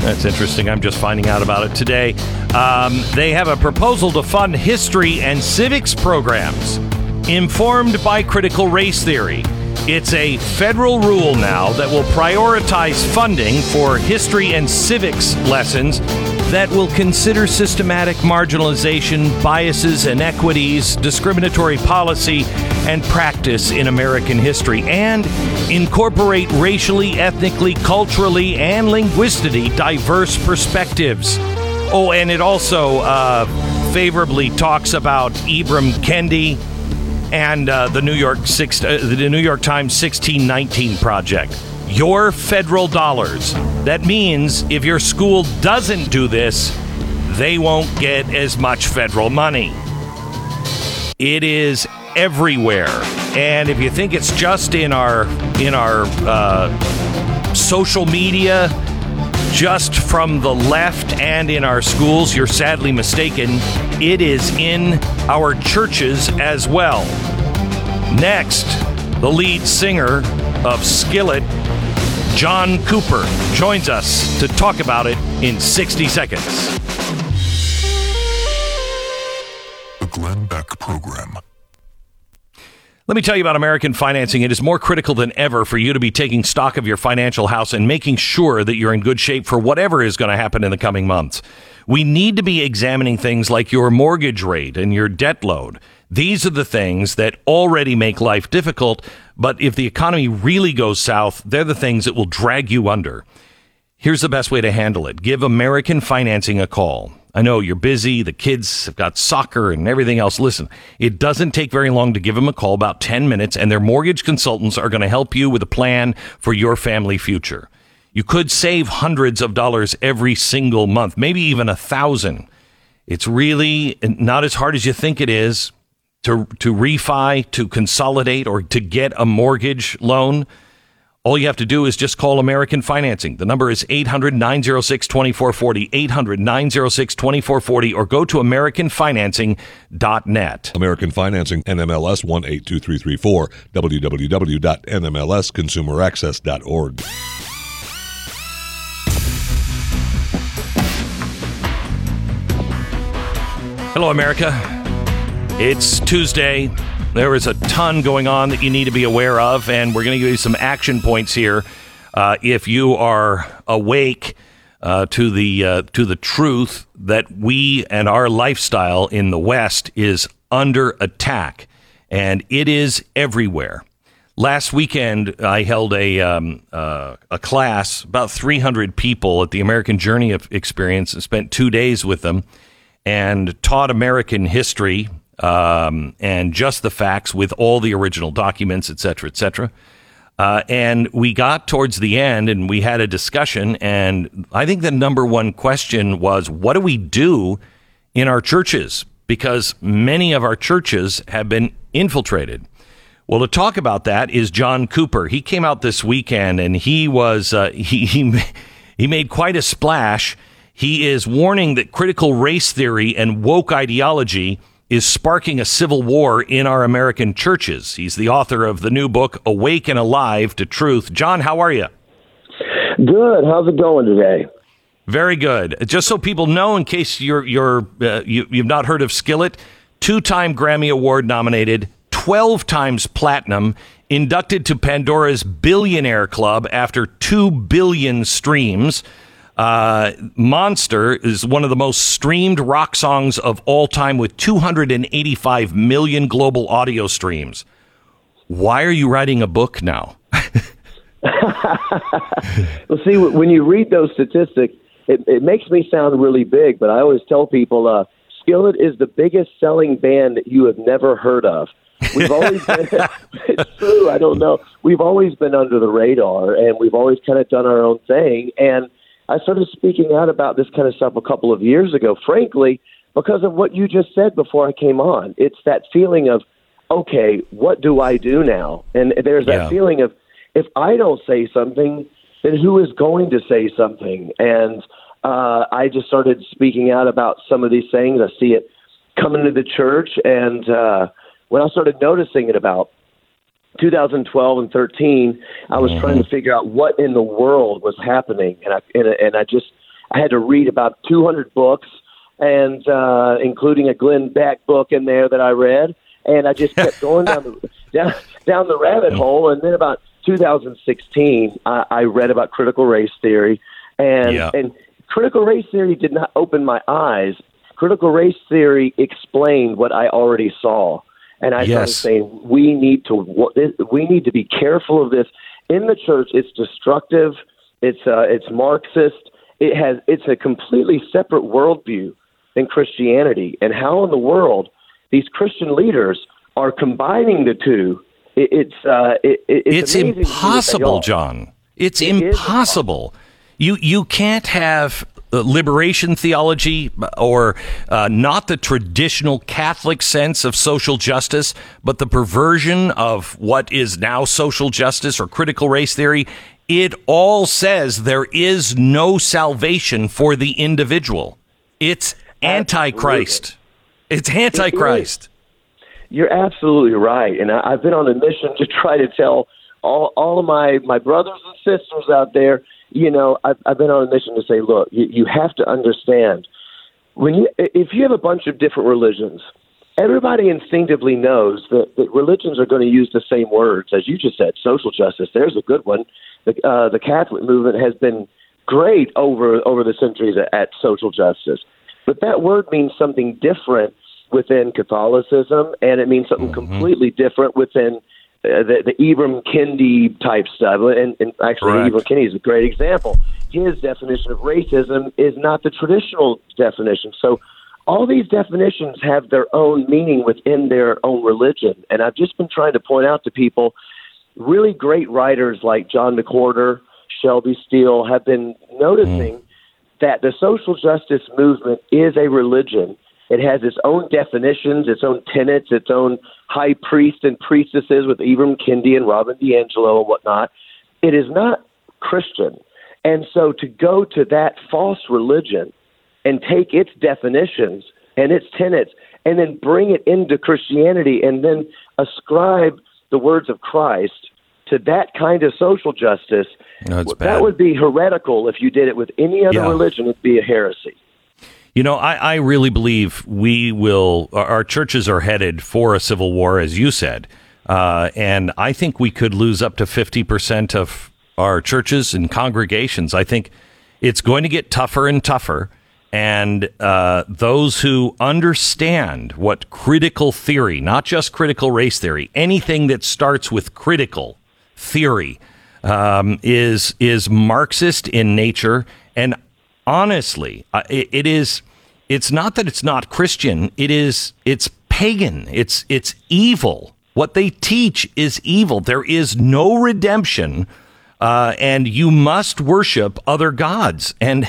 That's interesting. I'm just finding out about it today. Um, they have a proposal to fund history and civics programs informed by critical race theory. It's a federal rule now that will prioritize funding for history and civics lessons that will consider systematic marginalization, biases, inequities, discriminatory policy, and practice in American history, and incorporate racially, ethnically, culturally, and linguistically diverse perspectives. Oh, and it also uh, favorably talks about Ibram Kendi and uh, the New York six, uh, the New York Times 1619 project. Your federal dollars. That means if your school doesn't do this, they won't get as much federal money. It is everywhere, and if you think it's just in our in our uh, social media, just from the left and in our schools, you're sadly mistaken. It is in our churches as well. Next, the lead singer of Skillet, John Cooper, joins us to talk about it in 60 seconds. The Glenn Beck Program. Let me tell you about American Financing. It is more critical than ever for you to be taking stock of your financial house and making sure that you're in good shape for whatever is going to happen in the coming months. We need to be examining things like your mortgage rate and your debt load. These are the things that already make life difficult, but if the economy really goes south, they're the things that will drag you under. Here's the best way to handle it give American Financing a call. I know you're busy, the kids have got soccer and everything else. Listen, it doesn't take very long to give them a call, about 10 minutes, and their mortgage consultants are going to help you with a plan for your family future. You could save hundreds of dollars every single month, maybe even a thousand. It's really not as hard as you think it is to, to refi, to consolidate, or to get a mortgage loan. All you have to do is just call American Financing. The number is 800 906 2440, 800 906 2440, or go to AmericanFinancing.net. American Financing, NMLS 182334, www.nmlsconsumeraccess.org. Hello, America. It's Tuesday. There is a ton going on that you need to be aware of, and we're going to give you some action points here. Uh, if you are awake uh, to the uh, to the truth that we and our lifestyle in the West is under attack, and it is everywhere. Last weekend, I held a um, uh, a class, about 300 people at the American Journey Experience, and spent two days with them, and taught American history um, and just the facts with all the original documents, et cetera, et cetera. Uh, and we got towards the end and we had a discussion. And I think the number one question was what do we do in our churches? Because many of our churches have been infiltrated. Well, to talk about that is John Cooper. He came out this weekend and he was uh, (laughs) he, he he made quite a splash. He is warning that critical race theory and woke ideology is sparking a civil war in our American churches. He's the author of the new book, Awake and Alive to Truth. John, how are you? Good. How's it going today? Very good. Just so people know, in case you're you're uh, you, you've not heard of Skillet, two-time Grammy Award nominated, twelve times platinum, inducted to Pandora's Billionaire Club after two billion streams. Uh, Monster is one of the most streamed rock songs of all time with 285 million global audio streams. Why are you writing a book now? (laughs) well, see, when you read those statistics, it, it makes me sound really big, but I always tell people uh, Skillet is the biggest selling band that you have never heard of. We've always been, (laughs) it's true, I don't know. We've always been under the radar, and we've always kind of done our own thing. And I started speaking out about this kind of stuff a couple of years ago, frankly, because of what you just said before I came on. It's that feeling of, okay, what do I do now? And there's that yeah. feeling of, if I don't say something, then who is going to say something? And uh, I just started speaking out about some of these things. I see it coming to the church, and uh, when I started noticing it about 2012 and 13, I was mm-hmm. trying to figure out what in the world was happening, and I and, and I just I had to read about 200 books, and uh, including a Glenn Beck book in there that I read, and I just kept going down the (laughs) down, down the rabbit hole, and then about 2016, I, I read about critical race theory, and yeah. and critical race theory did not open my eyes. Critical race theory explained what I already saw and I yes. started saying we need to we need to be careful of this in the church. It's destructive. It's uh, it's Marxist. It has it's a completely separate worldview than Christianity. And how in the world these Christian leaders are combining the two? It, it's uh, it, it's, it's impossible, John. It's it impossible. You you can't have liberation theology or uh, not the traditional Catholic sense of social justice, but the perversion of what is now social justice or critical race theory. It all says there is no salvation for the individual. It's antichrist. It's antichrist. You're absolutely right, and I, I've been on a mission to try to tell all all of my my brothers and sisters out there you know, I've, I've been on a mission to say, look, you, you have to understand when you if you have a bunch of different religions everybody instinctively knows that, that religions are going to use the same words as you just said. Social justice. There's a good one. The uh, the Catholic movement has been great over over the centuries at, at social justice, but that word means something different within Catholicism, and it means something Mm-hmm. completely different within uh, the, the Ibram Kendi type stuff. And, and actually, Correct. Ibram Kendi is a great example. His definition of racism is not the traditional definition. So, all these definitions have their own meaning within their own religion. And I've just been trying to point out to people really great writers like John McWhorter, Shelby Steele have been noticing that the social justice movement is a religion. It has its own definitions, its own tenets, its own high priest and priestesses with Ibram Kendi and Robin DiAngelo and whatnot. It is not Christian. And so to go to that false religion and take its definitions and its tenets and then bring it into Christianity and then ascribe the words of Christ to that kind of social justice, No, that would be heretical if you did it with any other Yeah. religion. It'd be a heresy. You know, I, I really believe we will, our churches are headed for a civil war, as you said. Uh, and I think we could lose up to 50% of our churches and congregations. I think it's going to get tougher and tougher. And uh, those who understand what critical theory, not just critical race theory, anything that starts with critical theory, um, is is Marxist in nature. And honestly, uh, it, it is. It's not that it's not Christian. It is. It's pagan. It's it's evil. What they teach is evil. There is no redemption, uh, and you must worship other gods. And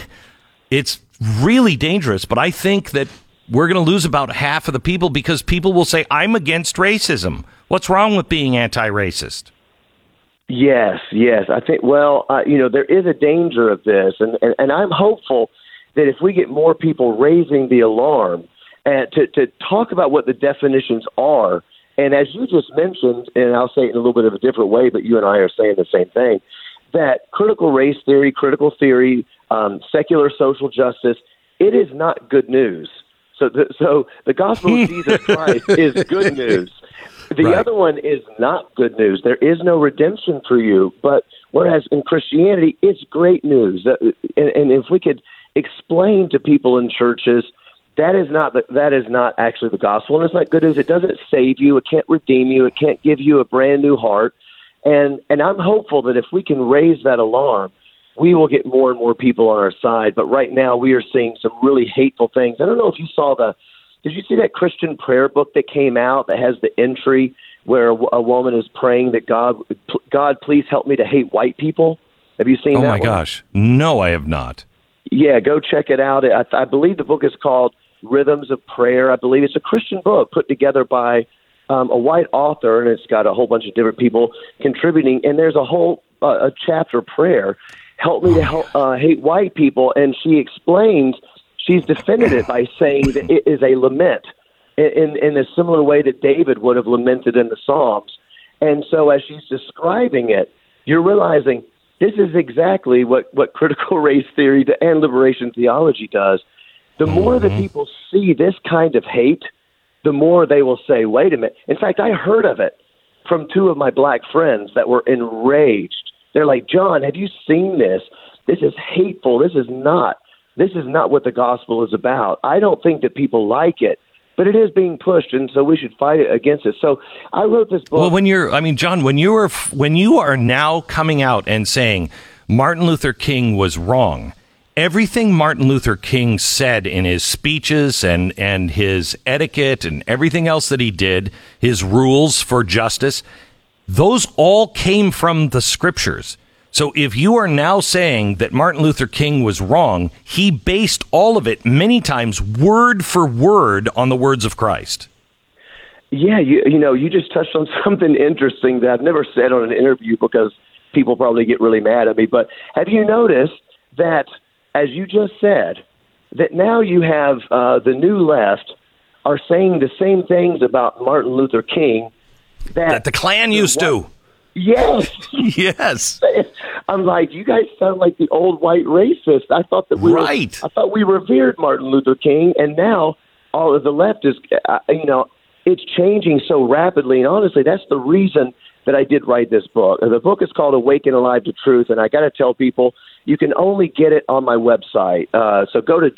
it's really dangerous. But I think that we're going to lose about half of the people because people will say, "I'm against racism." What's wrong with being anti-racist? Yes, yes. I think, well, uh, you know, there is a danger of this, and, and, and I'm hopeful that if we get more people raising the alarm and to, to talk about what the definitions are, and as you just mentioned, and I'll say it in a little bit of a different way, but you and I are saying the same thing, that critical race theory, critical theory, um, secular social justice, it is not good news. So the, so the gospel of Jesus (laughs) Christ is good news. The Right. other one is not good news. There is no redemption for you. But whereas in Christianity, it's great news. And, and if we could explain to people in churches that is not the, that is not actually the gospel, and it's not good news. It doesn't save you. It can't redeem you. It can't give you a brand new heart. And and I'm hopeful that if we can raise that alarm, we will get more and more people on our side. But right now, we are seeing some really hateful things. I don't know if you saw the. Did you see that Christian prayer book that came out that has the entry where a, a woman is praying that God, God, please help me to hate white people? Have you seen oh that? Oh my one? gosh, no, I have not. Yeah, go check it out. I, I believe the book is called Rhythms of Prayer. I believe it's a Christian book put together by um, a white author, and it's got a whole bunch of different people contributing. And there's a whole uh, a chapter prayer, help me to help uh, hate white people, and she explains she's defended it by saying that it is a lament in in a similar way that David would have lamented in the Psalms. And so as she's describing it, you're realizing this is exactly what, what critical (laughs) race theory and liberation theology does. The more that mm-hmm. people see this kind of hate, the more they will say, wait a minute. In fact, I heard of it from two of my black friends that were enraged. They're like, John, have you seen this? This is hateful. This is not. This is not what the gospel is about. I don't think that people like it, but it is being pushed, and so we should fight against it. So I wrote this book. Well, when you're, I mean, John, when you are, when you are now coming out and saying Martin Luther King was wrong, everything Martin Luther King said in his speeches and and his etiquette and everything else that he did, his rules for justice, those all came from the scriptures. So if you are now saying that Martin Luther King was wrong, he based all of it many times word for word on the words of Christ. Yeah, you you know, you just touched on (laughs) something interesting that I've never said on an interview because people probably get really mad at me. But have you noticed that, as you just said, that now you have uh, the new left are saying the same things about Martin Luther King that, That the Klan used to. Yes, (laughs) Yes. I'm like, you guys sound like the old white racist. I thought that we Right. were, I thought we revered Martin Luther King, and now all of the left is, uh, you know, it's changing so rapidly. And honestly, that's the reason that I did write this book. The book is called Awake and Alive to Truth, and I got to tell people you can only get it on my website. Uh, so go to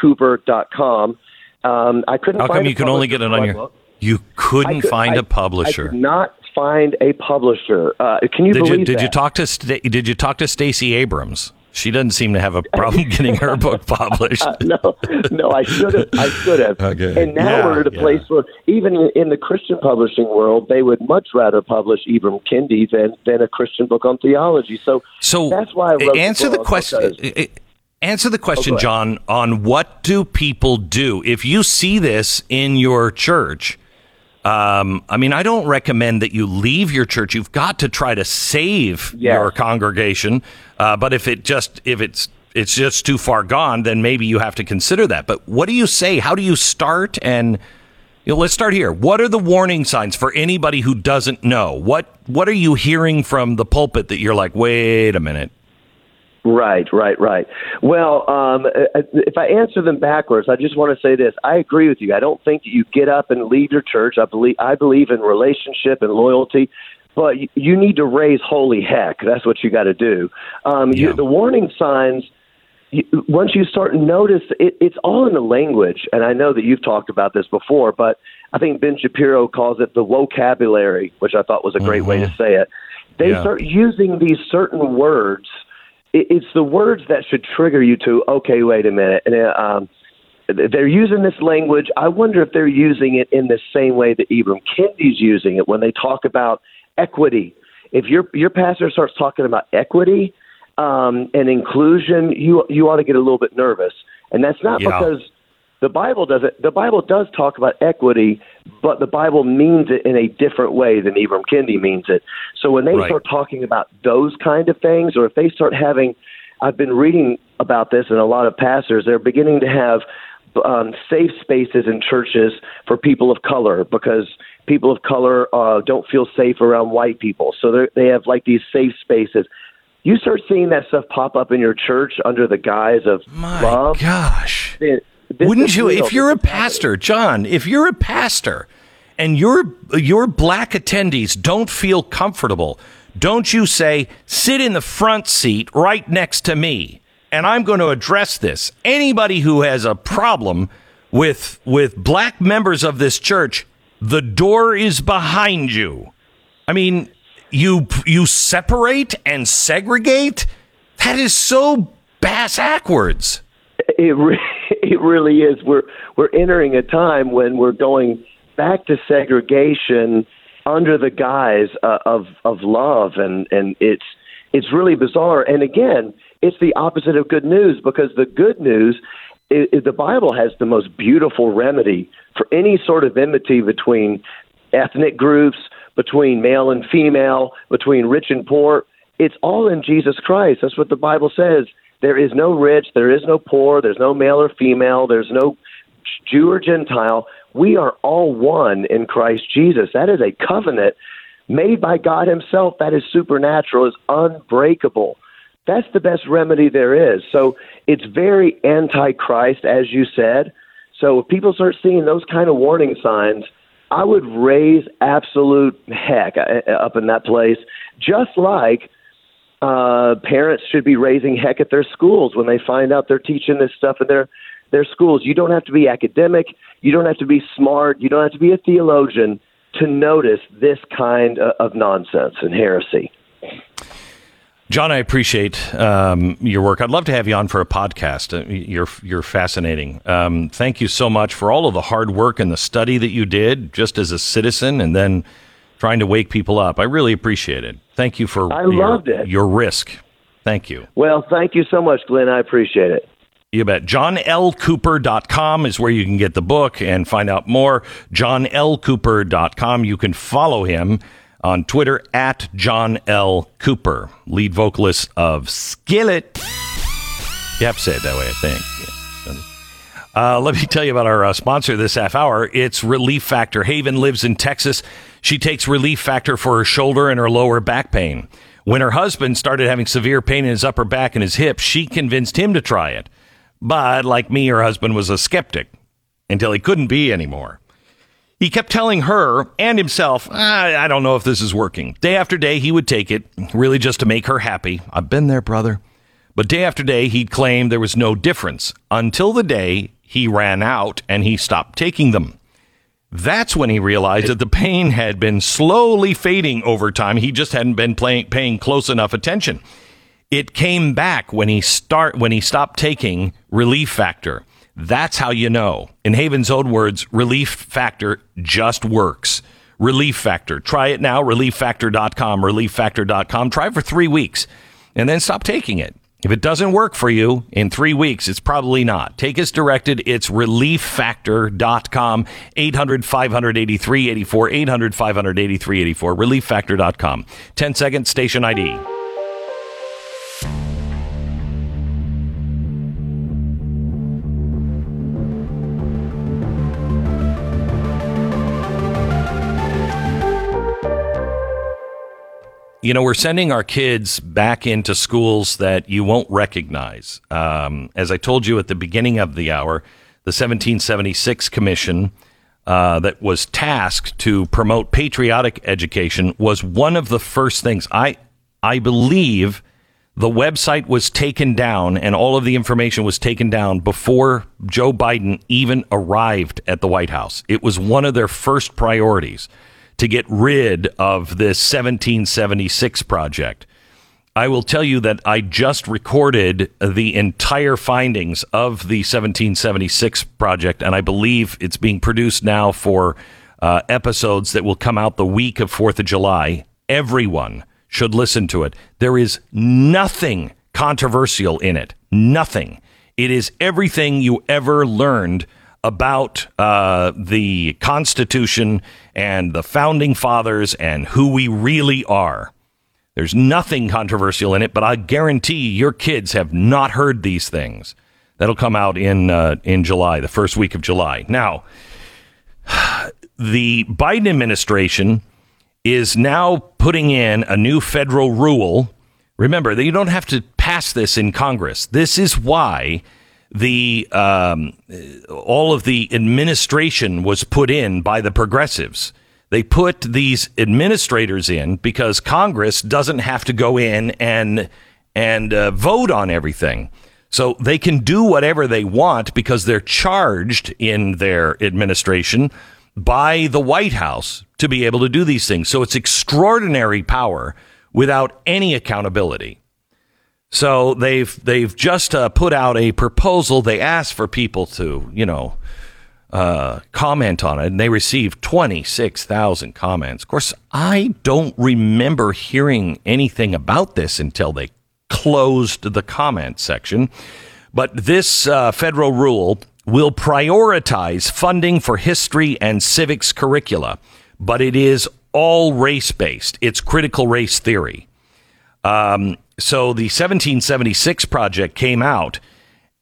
johnlcooper.com. Um, I couldn't. How come you can only get it on your? book. You couldn't could- find I- a publisher. Not find a publisher. Uh, can you did believe you did that? you talk to Sta- did you talk to Stacey Abrams? She doesn't seem to have a problem (laughs) getting her book published. Uh, no, no, I should have. I should have. Okay. And now Yeah, we're at a yeah. place where, even in, the Christian publishing world, they would much rather publish Ibram Kendi than than a Christian book on theology. So, So that's why I wrote answer the, the question. Answer the question, Oh. John, on what do people do if you see this in your church? Um, I mean, I don't recommend that you leave your church. You've got to try to save Yes. your congregation. Uh, but if it just if it's it's just too far gone, then maybe you have to consider that. But what do you say? How do you start? And you know, let's start here. What are the warning signs for anybody who doesn't know? What what are you hearing from the pulpit that you're like, wait a minute? Right, right, right. Well, um, uh, if I answer them backwards, I just want to say this: I agree with you. I don't think that you get up and leave your church. I believe I believe in relationship and loyalty, but you, need to raise holy heck. That's what you got to do. Um, Yeah. you, the warning signs. You, once you start to notice, it, it's all in the language, and I know that you've talked about this before, but I think Ben Shapiro calls it the vocabulary, which I thought was a great way to say it. They Yeah. start using these certain words it's the words that should trigger you to okay wait a minute and uh, um they're using this language i wonder if they're using it in the same way that Ibram Kendi's using it when they talk about equity if your your pastor starts talking about equity um and inclusion you you ought to get a little bit nervous and that's not Yeah. because the Bible doesn't. The Bible does talk about equity, but the Bible means it in a different way than Ibram Kendi means it. So when they Right. start talking about those kind of things, or if they start having, I've been reading about this, and a lot of pastors they're beginning to have um, safe spaces in churches for people of color because people of color uh, don't feel safe around white people. So they have like these safe spaces. You start seeing that stuff pop up in your church under the guise of My love. gosh. Wouldn't you, if you're a This is happening. pastor, John, if you're a pastor and your your black attendees don't feel comfortable, don't you say, sit in the front seat right next to me, and I'm going to address this. Anybody who has a problem with with black members of this church, the door is behind you. I mean, you you separate and segregate. That is so bass backwards. It re- (laughs) it really is. We're we're entering a time when we're going back to segregation under the guise uh, of of love, and and it's it's really bizarre. And again, it's the opposite of good news because the good news. i i the Bible has the most beautiful remedy for any sort of enmity between ethnic groups, between male and female, between rich and poor. It's all in Jesus Christ. That's what the Bible says. There is no rich, there is no poor, there's no male or female, there's no Jew or Gentile. We are all one in Christ Jesus. That is a covenant made by God Himself that is supernatural, is unbreakable. That's the best remedy there is. So it's very anti-Christ, as you said. So if people start seeing those kind of warning signs, I would raise absolute heck uh, up in that place, just like uh, parents should be raising heck at their schools when they find out they're teaching this stuff in their their schools. You don't have to be academic. You don't have to be smart. You don't have to be a theologian to notice this kind of, nonsense and heresy. John, I appreciate um, your work. I'd love to have you on for a podcast. Uh, You're you're fascinating. Um, thank you so much for all of the hard work and the study that you did, just as a citizen, and then trying to wake people up. I really appreciate it. Thank you for I your, loved it. your risk. Thank you. Well, thank you so much, Glenn. I appreciate it. You bet. JohnLCooper.com is where you can get the book and find out more. JohnLCooper.com. You can follow him on Twitter at John L. Cooper, lead vocalist of Skillet. You have to say it that way, I think. Uh, let me tell you about our uh, sponsor this half hour. It's Relief Factor. Haven lives in Texas. She takes Relief Factor for her shoulder and her lower back pain. When her husband started having severe pain in his upper back and his hip, she convinced him to try it. But like me, her husband was a skeptic until he couldn't be anymore. He kept telling her and himself, I, I don't know if this is working. Day after day, he would take it, really just to make her happy. I've been there, brother. But day after day, he'd claim there was no difference until the day he ran out and he stopped taking them. That's when he realized that the pain had been slowly fading over time. He just hadn't been playing, paying close enough attention. It came back when he start when he stopped taking Relief Factor. That's how you know. In Haven's own words, Relief Factor just works. Relief Factor. Try it now, relieffactor.com, relieffactor.com. Try for 3 weeks and then stop taking it. If it doesn't work for you in three weeks, it's probably not. Take as directed. It's relieffactor.com, 800 583 84, 800 583 84, relieffactor.com. 10 seconds, station ID. You know, we're sending our kids back into schools that you won't recognize. Um, as I told you at the beginning of the hour, the 1776 Commission uh, that was tasked to promote patriotic education was one of the first things. I I believe the website was taken down and all of the information was taken down before Joe Biden even arrived at the White House. It was one of their first priorities to get rid of this 1776 project. I will tell you that I just recorded the entire findings of the 1776 project, and I believe it's being produced now for uh, episodes that will come out the week of 4th of July. Everyone should listen to it. There is nothing controversial in it. Nothing. It is everything you ever learned about uh, the Constitution and the founding fathers and who we really are. There's nothing controversial in it, but I guarantee your kids have not heard these things. That'll come out in uh, in July, the first week of July. Now, (sighs) the Biden administration is now putting in a new federal rule. Remember that you don't have to pass this in Congress. This is why the um, all of the administration was put in by the progressives. They put these administrators in because Congress doesn't have to go in and and uh, vote on everything. So they can do whatever they want because they're charged in their administration by the White House to be able to do these things. So it's extraordinary power without any accountability. So they've they've just uh, put out a proposal. They asked for people to you know uh, comment on it, and they received twenty six thousand comments. Of course, I don't remember hearing anything about this until they closed the comment section. But this uh, federal rule will prioritize funding for history and civics curricula, but it is all race based. It's critical race theory. Um, so the 1776 project came out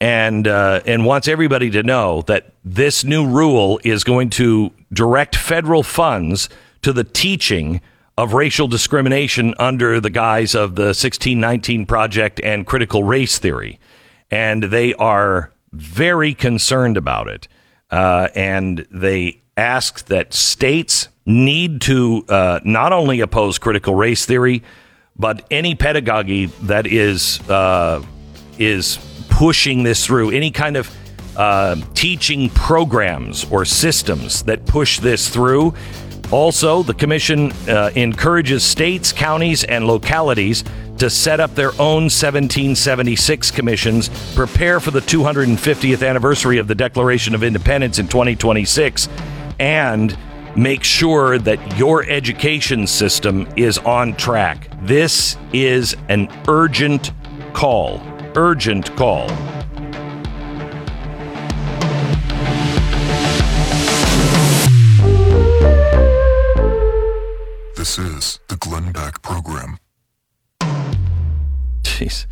and uh, and wants everybody to know that this new rule is going to direct federal funds to the teaching of racial discrimination under the guise of the 1619 project and critical race theory, and they are very concerned about it, uh, and they ask that states need to uh, not only oppose critical race theory but any pedagogy that is uh, is pushing this through, any kind of uh, teaching programs or systems that push this through. Also, the commission uh, encourages states, counties, and localities to set up their own 1776 commissions, prepare for the 250th anniversary of the Declaration of Independence in 2026, and make sure that your education system is on track. This is an urgent call. Urgent call. This is the Glenn Beck Program. Jeez.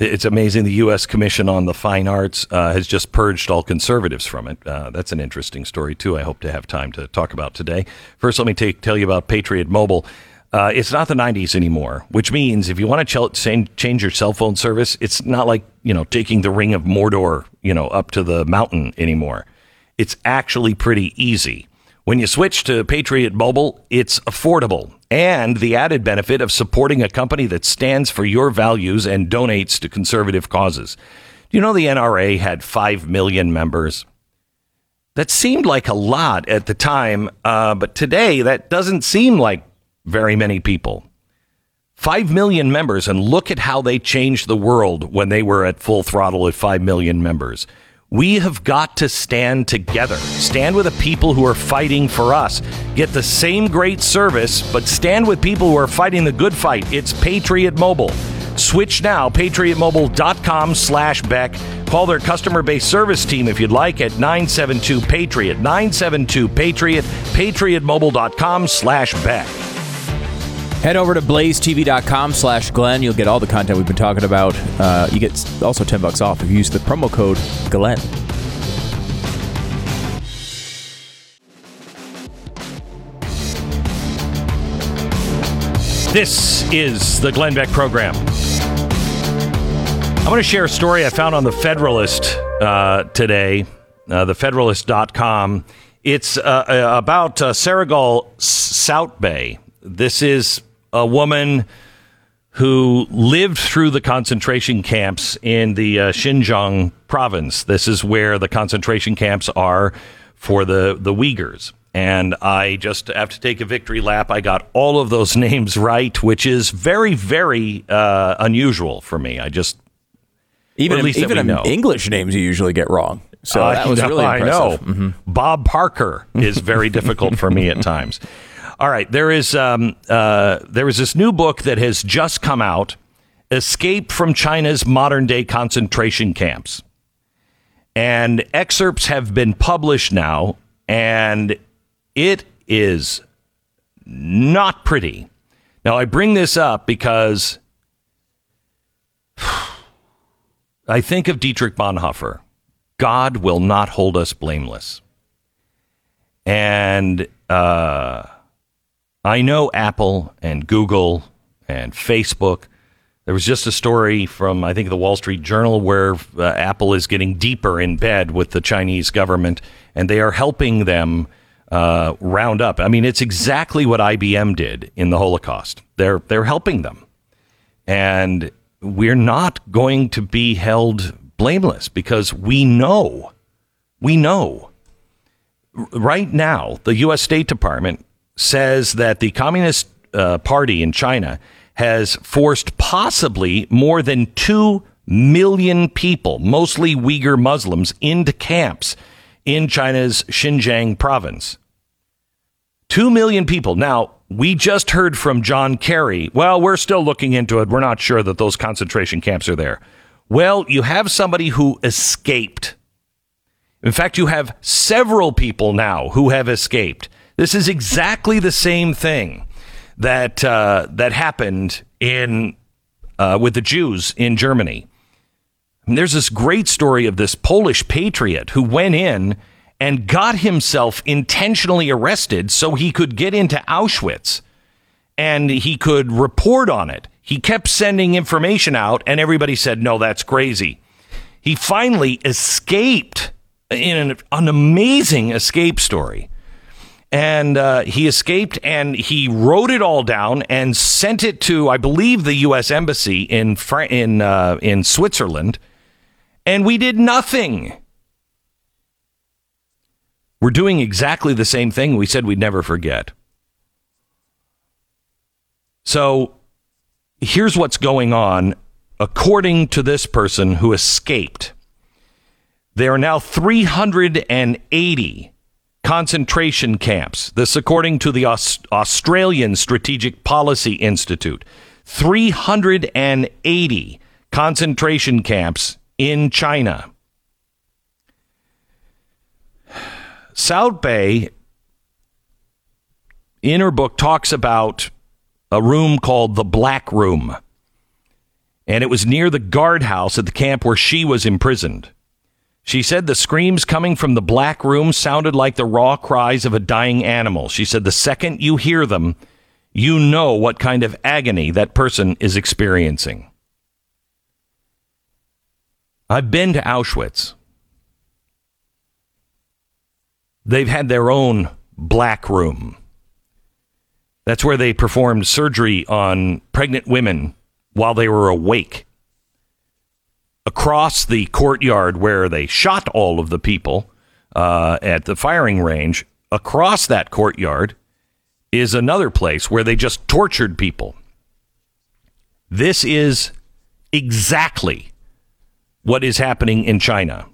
It's amazing. The U.S. Commission on the Fine Arts uh, has just purged all conservatives from it. Uh, that's an interesting story, too. I hope to have time to talk about today. First, let me take, tell you about Patriot Mobile. Uh, it's not the 90s anymore, which means if you want to ch- change your cell phone service, it's not like, you know, taking the ring of Mordor, you know, up to the mountain anymore. It's actually pretty easy. When you switch to Patriot Mobile, it's affordable and the added benefit of supporting a company that stands for your values and donates to conservative causes. Do you know the NRA had 5 million members? That seemed like a lot at the time, uh, but today that doesn't seem like very many people. 5 million members, and look at how they changed the world when they were at full throttle at 5 million members. We have got to stand together. Stand with the people who are fighting for us. Get the same great service, but stand with people who are fighting the good fight. It's Patriot Mobile. Switch now, patriotmobile.com slash Beck. Call their customer base service team if you'd like at 972 Patriot. 972 Patriot, patriotmobile.com slash Beck. Head over to blazetv.com slash Glenn. You'll get all the content we've been talking about. Uh, you get also 10 bucks off if you use the promo code Glenn. This is the Glenn Beck program. I want to share a story I found on the Federalist uh, today, uh, thefederalist.com. It's uh, uh about uh, Sayragul Sauytbay. This is a woman who lived through the concentration camps in the uh, Xinjiang province. This is where the concentration camps are for the, the Uyghurs. And I just have to take a victory lap. I got all of those (laughs) names right, which is very, very uh, unusual for me. I just even even. English names you usually get wrong. So I that was know, really I impressive. know. Mhm. Bob Parker is very difficult for me at times. (laughs) All right, there is um, uh, there is this new book that has just come out, "Escape from China's Modern Day Concentration Camps," and excerpts have been published now, and it is not pretty. Now, I bring this up because (sighs) I think of Dietrich Bonhoeffer. God will not hold us blameless. And uh, I know Apple and Google and Facebook. There was just a story from, I think, the Wall Street Journal where uh, Apple is getting deeper in bed with the Chinese government and they are helping them uh, round up. I mean, it's exactly what IBM did in the Holocaust. They're, they're helping them. And we're not going to be held blameless because we know, we know right now, the U.S. State Department says that the Communist uh, Party in China has forced possibly more than 2 million people, mostly Uyghur Muslims, into camps in China's Xinjiang province. Two million people. Now, we just heard from John Kerry. Well, we're still looking into it. We're not sure that those concentration camps are there. Well, you have somebody who escaped. In fact, you have several people now who have escaped. This is exactly the same thing that uh, that happened in uh, with the Jews in Germany. And there's this great story of this Polish patriot who went in and got himself intentionally arrested so he could get into Auschwitz and he could report on it. He kept sending information out, and everybody said, No, that's crazy. He finally escaped in an, an amazing escape story. And uh, he escaped and he wrote it all down and sent it to, I believe, the U.S. Embassy in, Fra- in, uh, in Switzerland. And we did nothing. We're doing exactly the same thing we said we'd never forget. So here's what's going on according to this person who escaped. There are now 380 concentration camps. This, according to the Aus- Australian Strategic Policy Institute. 380 concentration camps in China. Sauytbay, in her book, talks about a room called the Black Room. And it was near the guardhouse at the camp where she was imprisoned. She said the screams coming from the black room sounded like the raw cries of a dying animal. She said the second you hear them, you know what kind of agony that person is experiencing. I've been to Auschwitz. They've had their own black room. That's where they performed surgery on pregnant women while they were awake. Across the courtyard where they shot all of the people uh, at the firing range, across that courtyard is another place where they just tortured people. This is exactly what is happening in China.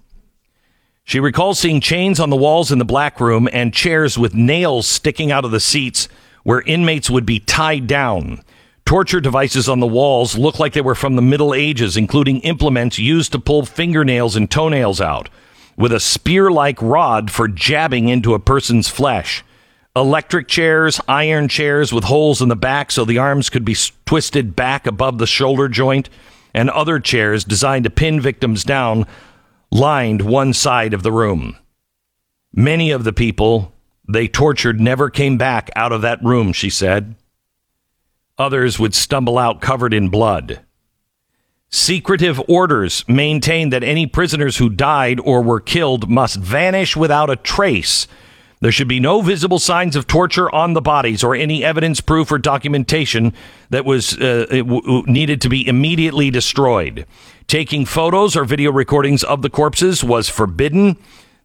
She recalls seeing chains on the walls in the black room and chairs with nails sticking out of the seats where inmates would be tied down. Torture devices on the walls look like they were from the Middle Ages, including implements used to pull fingernails and toenails out, with a spear like rod for jabbing into a person's flesh. Electric chairs, iron chairs with holes in the back so the arms could be twisted back above the shoulder joint, and other chairs designed to pin victims down lined one side of the room. Many of the people they tortured never came back out of that room, she said. Others would stumble out covered in blood. Secretive orders maintained that any prisoners who died or were killed must vanish without a trace. There should be no visible signs of torture on the bodies or any evidence, proof, or documentation that was uh, w- needed to be immediately destroyed. Taking photos or video recordings of the corpses was forbidden.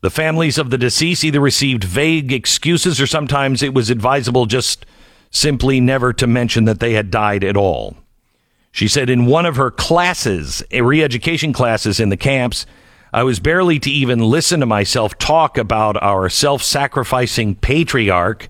The families of the deceased either received vague excuses or sometimes it was advisable just simply never to mention that they had died at all. She said in one of her classes, re education classes in the camps, I was barely to even listen to myself talk about our self sacrificing patriarch,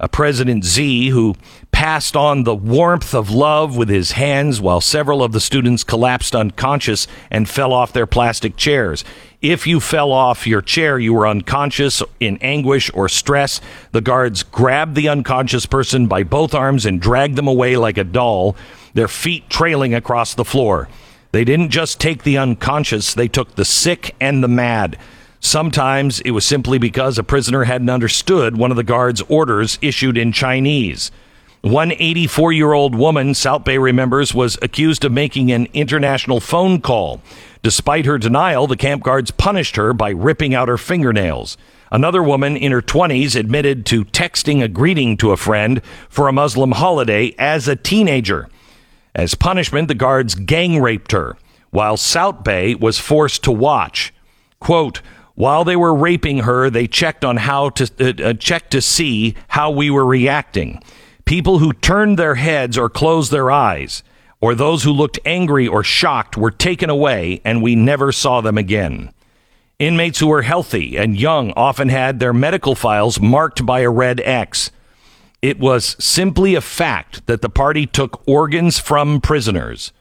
a President Z, who passed on the warmth of love with his hands while several of the students collapsed unconscious and fell off their plastic chairs. If you fell off your chair, you were unconscious in anguish or stress. The guards grabbed the unconscious person by both arms and dragged them away like a doll, their feet trailing across the floor. They didn't just take the unconscious, they took the sick and the mad. Sometimes it was simply because a prisoner hadn't understood one of the guard's orders issued in Chinese. One 84 year old woman, Sauytbay remembers, was accused of making an international phone call. Despite her denial, the camp guards punished her by ripping out her fingernails. Another woman in her 20s admitted to texting a greeting to a friend for a Muslim holiday as a teenager. As punishment, the guards gang raped her, while Sauytbay was forced to watch. Quote, while they were raping her, they checked on how to uh, uh, check to see how we were reacting. People who turned their heads or closed their eyes, or those who looked angry or shocked, were taken away, and we never saw them again. Inmates who were healthy and young often had their medical files marked by a red X. It was simply a fact that the party took organs from prisoners.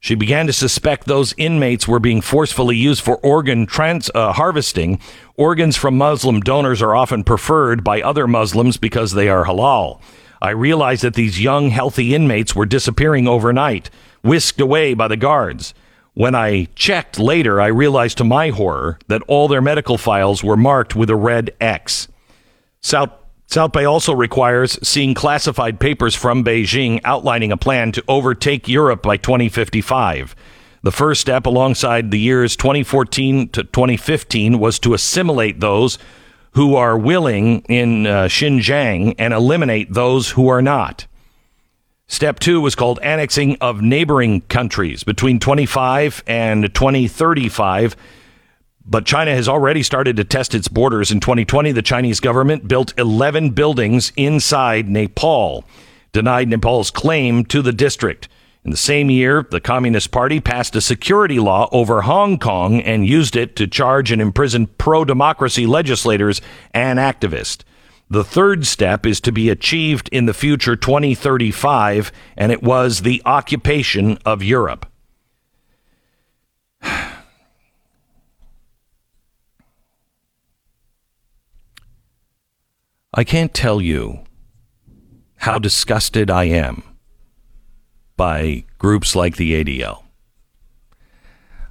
She began to suspect those inmates were being forcefully used for organ trans- uh, harvesting. Organs from Muslim donors are often preferred by other Muslims because they are halal. I realized that these young, healthy inmates were disappearing overnight, whisked away by the guards. When I checked later, I realized to my horror that all their medical files were marked with a red X. South Sauytbay also requires seeing classified papers from Beijing outlining a plan to overtake Europe by 2055. The first step, alongside the years 2014 to 2015, was to assimilate those who are willing in uh, Xinjiang and eliminate those who are not. Step two was called annexing of neighboring countries between 25 and 2035 but China has already started to test its borders. In 2020, the Chinese government built 11 buildings inside Nepal, denied Nepal's claim to the district. In the same year, the Communist Party passed a security law over Hong Kong and used it to charge and imprison pro democracy legislators and activists. The third step is to be achieved in the future 2035, and it was the occupation of Europe. (sighs) I can't tell you how disgusted I am by groups like the ADL.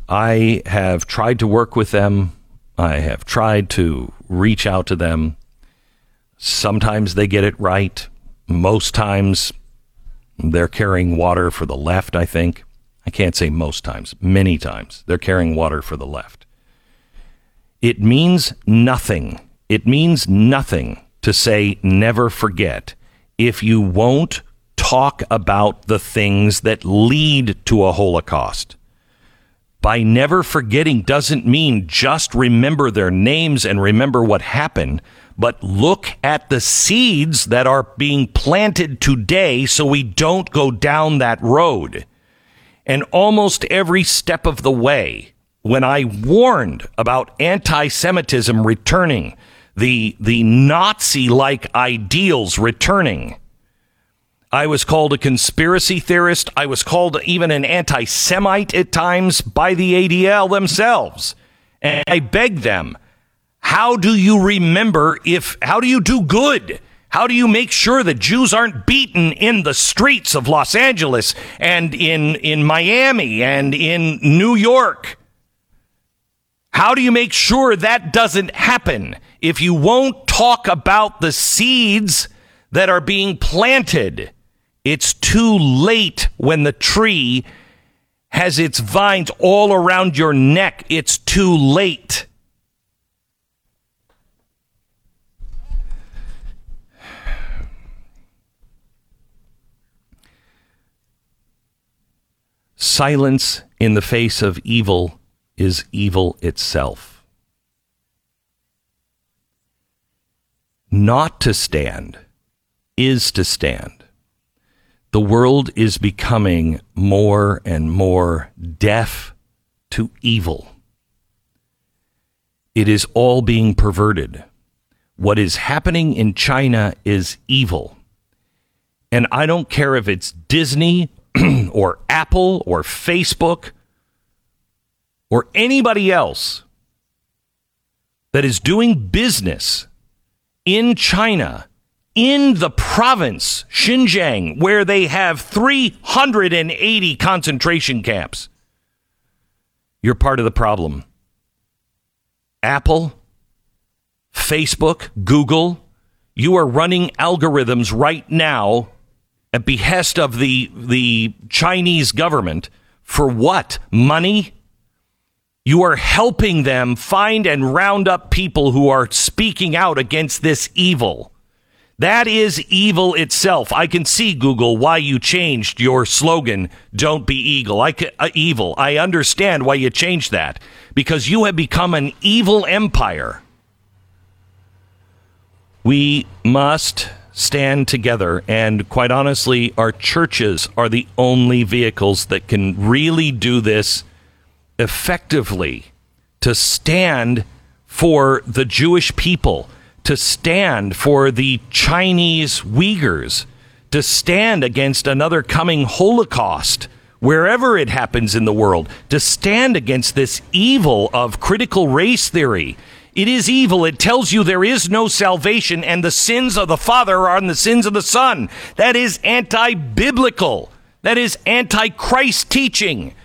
I have tried to work with them. I have tried to reach out to them. Sometimes they get it right. Most times they're carrying water for the left, I think. I can't say most times, many times they're carrying water for the left. It means nothing. It means nothing to say never forget if you won't talk about the things that lead to a Holocaust. By never forgetting doesn't mean just remember their names and remember what happened, but look at the seeds that are being planted today so we don't go down that road. And almost every step of the way, when I warned about anti Semitism returning, the, the Nazi like ideals returning, I was called a conspiracy theorist. I was called even an anti Semite at times by the ADL themselves. And I begged them, how do you remember if, how do you do good? How do you make sure that Jews aren't beaten in the streets of Los Angeles and in, in Miami and in New York? How do you make sure that doesn't happen if you won't talk about the seeds that are being planted? It's too late when the tree has its vines all around your neck. It's too late. Silence in the face of evil is evil itself. Not to stand is to stand. The world is becoming more and more deaf to evil. It is all being perverted. What is happening in China is evil. And I don't care if it's Disney (clears throat) or Apple or Facebook or anybody else that is doing business in China, in the province, Xinjiang, where they have 380 concentration camps. You're part of the problem. Apple, Facebook, Google, you are running algorithms right now at behest of the the Chinese government for what? Money? You are helping them find and round up people who are speaking out against this evil. That is evil itself. I can see Google why you changed your slogan "Don't be eagle." I uh, evil. I understand why you changed that because you have become an evil empire. We must stand together. And quite honestly, our churches are the only vehicles that can really do this effectively to stand for the Jewish people, to stand for the Chinese Uyghurs, to stand against another coming Holocaust. Wherever it happens in the world, to stand against this evil of critical race theory it is evil. It tells you there is no salvation and the sins of the Father are on the sins of the Son. That is anti biblical. That is anti Christ teaching.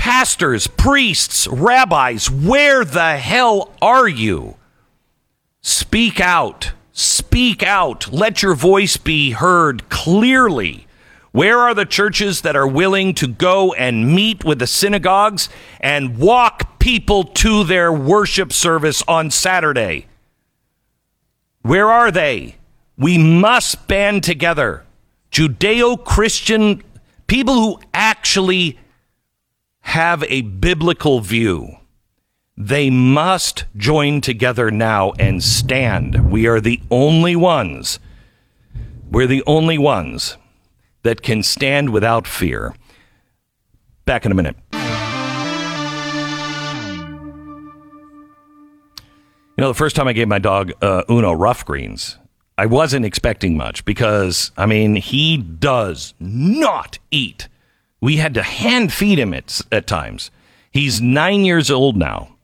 Pastors, priests, rabbis, where the hell are you? Speak out. Speak out. Let your voice be heard clearly. Where are the churches that are willing to go and meet with the synagogues and walk people to their worship service on Saturday? Where are they? We must band together. Judeo Christian people who actually have a biblical view. They must join together now and stand. We are the only ones. We're the only ones that can stand without fear. Back in a minute. You know, the first time I gave my dog uh, Uno Ruff Greens, I wasn't expecting much because, I mean, he does not eat. We had to hand feed him at, at times. He's nine years old now,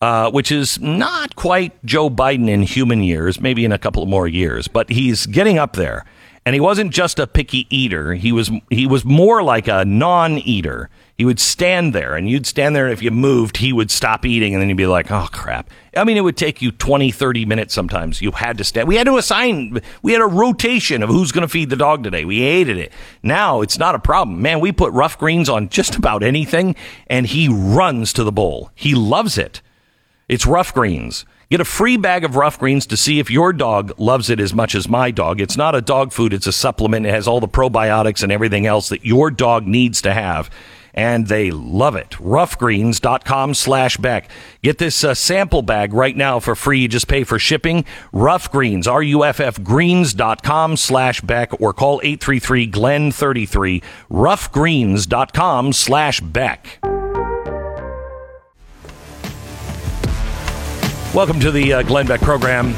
uh, which is not quite Joe Biden in human years, maybe in a couple more years, but he's getting up there and he wasn't just a picky eater. He was he was more like a non-eater. He would stand there, and you'd stand there, and if you moved, he would stop eating, and then you'd be like, "Oh crap!" I mean, it would take you 20, 30 minutes sometimes. You had to stand. We had to assign. We had a rotation of who's going to feed the dog today. We hated it. Now it's not a problem, man. We put Ruff Greens on just about anything, and he runs to the bowl. He loves it. It's Ruff Greens Get a free bag of Ruff Greens to see if your dog loves it as much as my dog. It's not a dog food, it's a supplement. It has all the probiotics and everything else that your dog needs to have. And they love it. Ruffgreens.com slash Beck. Get this uh, sample bag right now for free. You just pay for shipping. Ruff Greens, R-U-F-F greens.com slash Beck or call 833-GLEN33. Ruffgreens.com slash Beck. Welcome to the uh, Glenn Beck program.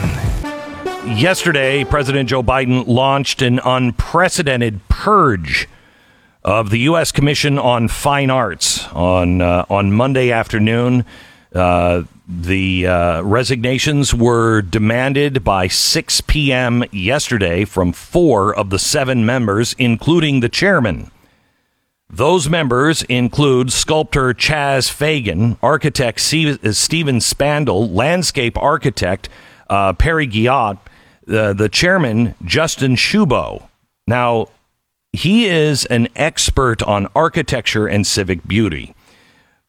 Yesterday, President Joe Biden launched an unprecedented purge of the U.S. Commission on Fine Arts on uh, on Monday afternoon. Uh, the uh, resignations were demanded by 6 p.m. yesterday from four of the seven members, including the chairman. Those members include sculptor Chas Fagan, architect Steven Spandle, landscape architect uh, Perry Guillot, uh, the chairman Justin Shubow. Now, he is an expert on architecture and civic beauty.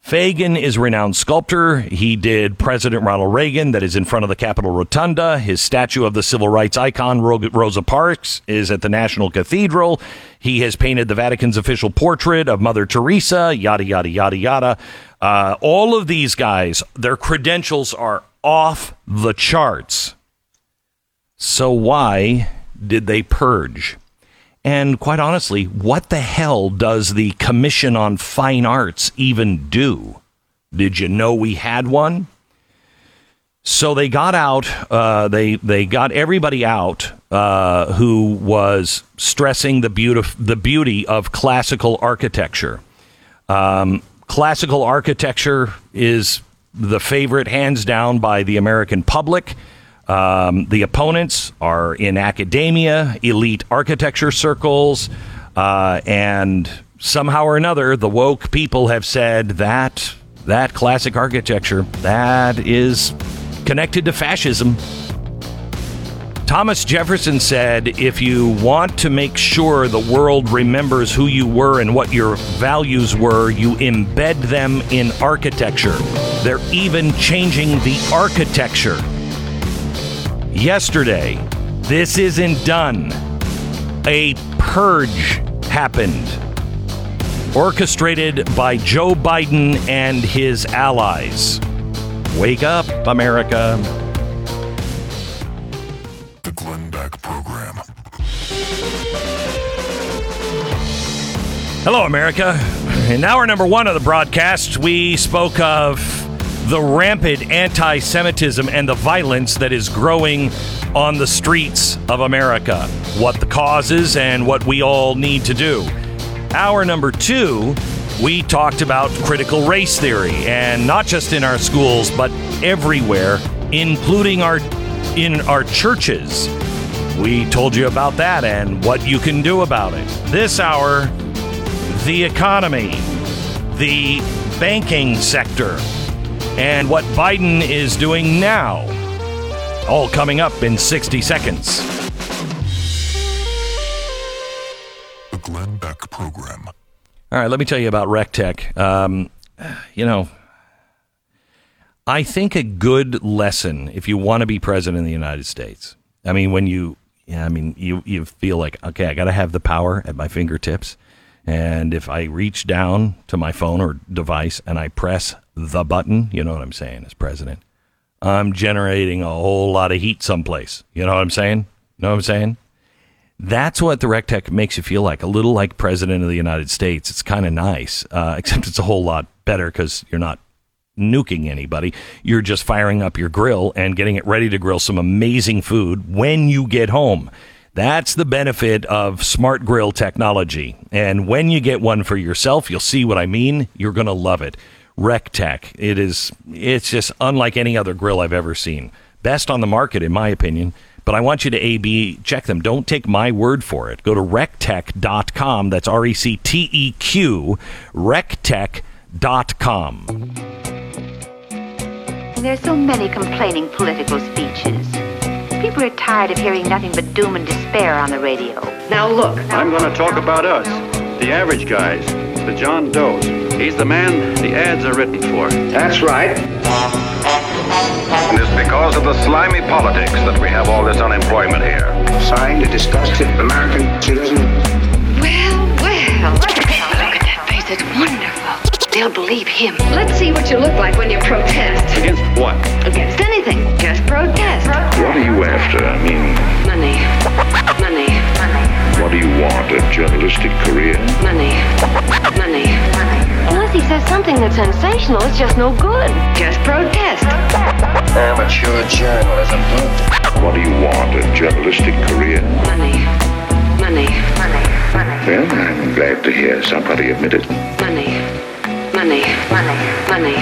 Fagan is a renowned sculptor. He did President Ronald Reagan, that is in front of the Capitol Rotunda. His statue of the civil rights icon, Rosa Parks, is at the National Cathedral. He has painted the Vatican's official portrait of Mother Teresa, yada, yada, yada, yada. Uh, all of these guys, their credentials are off the charts. So why did they purge? And quite honestly, what the hell does the Commission on Fine Arts even do? Did you know we had one? So they got out. Uh, they they got everybody out uh, who was stressing the beauty the beauty of classical architecture. Um, classical architecture is the favorite, hands down, by the American public. Um, the opponents are in academia, elite architecture circles, uh, and somehow or another, the woke people have said that that classic architecture that is connected to fascism. Thomas Jefferson said, if you want to make sure the world remembers who you were and what your values were, you embed them in architecture. They're even changing the architecture yesterday. This isn't done. A purge happened, orchestrated by Joe Biden and his allies. Wake up, America. The Glenn Beck Program. Hello, America. In hour number one of the broadcast, we spoke of the rampant anti Semitism and the violence that is growing on the streets of America, what the causes, and what we all need to do. Hour number two, we talked about critical race theory, and not just in our schools, but everywhere, including our in our churches. We told you about that and what you can do about it. This hour, the economy, the banking sector, and what Biden is doing now. All coming up in 60 seconds. The Glenn Beck Program. All right, let me tell you about RecTeq. Um, you know, I think a good lesson if you want to be president of the United States. I mean, when you, yeah, I mean, you you feel like okay, I got to have the power at my fingertips, and if I reach down to my phone or device and I press the button, you know what I'm saying as president, I'm generating a whole lot of heat someplace. You know what I'm saying? You know what I'm saying? That's what the RecTeq makes you feel like, a little like President of the United States. It's kind of nice, uh, (laughs) except it's a whole lot better because you're not nuking anybody. You're just firing up your grill and getting it ready to grill some amazing food when you get home. That's the benefit of smart grill technology. And when you get one for yourself, you'll see what I mean. You're going to love it. RecTeq. It is it's just unlike any other grill I've ever seen. Best on the market in my opinion. But I want you to AB check them. Don't take my word for it. Go to recteq.com. That's R E C T E Q, recteq.com. There's so many complaining political speeches. People are tired of hearing nothing but doom and despair on the radio. Now look, I'm going to talk about us, the average guys, the John Does. He's the man the ads are written for. That's right. And it's because of the slimy politics that we have all this unemployment here. Signed, a disgusted American citizen. Well, well. Look at that face. It's wonderful. They'll believe him. Let's see what you look like when you protest. Against what? Against anything. Just protest. What are you after? I mean, Money. Money. Money. what do you want? A journalistic career? Money. Money. Money. Unless he says something that's sensational, it's just no good. Just protest. Amateur journalism. What do you want? A journalistic career? Money. Money. Money. Money. Well, I'm glad to hear somebody admit it. Money. Money. Money. Money.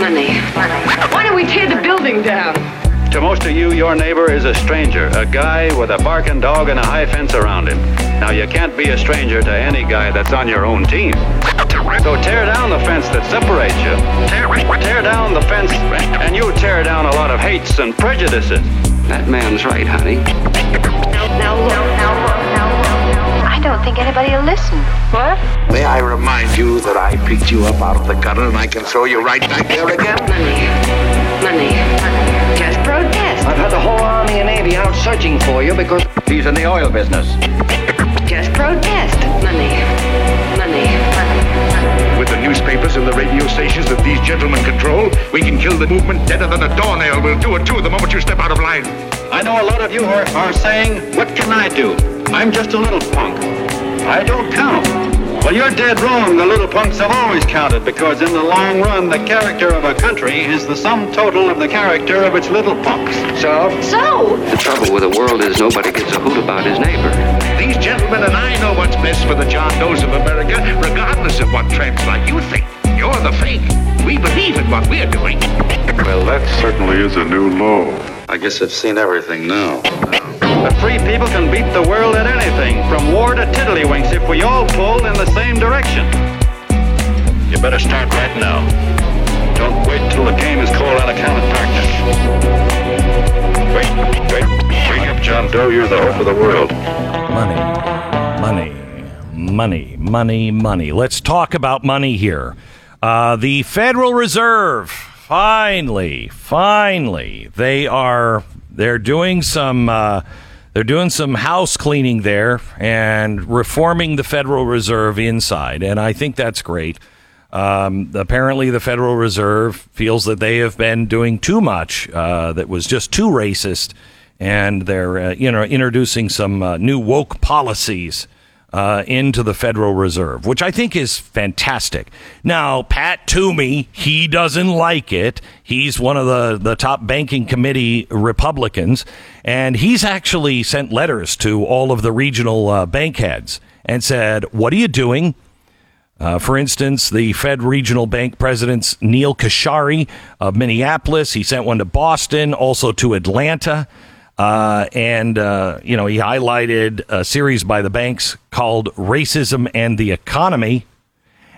Money. Money. Why don't we tear the building down? To most of you, your neighbor is a stranger, a guy with a barking dog and a high fence around him. Now, you can't be a stranger to any guy that's on your own team. So tear down the fence that separates you. Tear, tear down the fence, and you tear down a lot of hates and prejudices. That man's right, honey. I don't think anybody will listen. What? May I remind you that I picked you up out of the gutter and I can throw you right back there again? Money. Money. Money. Just protest. I've had the whole Army and Navy out searching for you because He's in the oil business. Just protest. Money. Money. Money. With the newspapers and the radio stations that these gentlemen control, we can kill the movement deader than a doornail. We'll do it too the moment you step out of line. I know a lot of you are, are saying, what can I do? I'm just a little punk. I don't count. Well, you're dead wrong. The little punks have always counted because in the long run, the character of a country is the sum total of the character of its little punks. so So, The trouble with the world is nobody gives a hoot about his neighbor. These gentlemen and I know what's best for the John Does of America, regardless of what tramps like you think. You're the fake. We believe in what we're doing. Well, that certainly is a new low. I guess I've seen everything now. The free people can beat the world at anything, from war to tiddlywinks, if we all pull in the same direction. You better start right now. Don't wait till the game is called on account of darkness. Wait, wait, wake up, John Doe. You're the hope of the world. Money, money, money, money, money. Let's talk about money here. Uh, the Federal Reserve, finally, finally, they are they're doing some uh, they're doing some house cleaning there and reforming the Federal Reserve inside, and I think that's great. Um, apparently, the Federal Reserve feels that they have been doing too much uh, that was just too racist, and they're uh, you know introducing some uh, new woke policies uh, into the Federal Reserve, which I think is fantastic. Now, Pat Toomey, he doesn't like it. He's one of the, the top banking committee Republicans, and he's actually sent letters to all of the regional uh, bank heads and said, What are you doing? Uh, for instance, the Fed Regional Bank President's Neel Kashkari of Minneapolis. He sent one to Boston, also to Atlanta. Uh, and, uh, you know, he highlighted a series by the banks called Racism and the Economy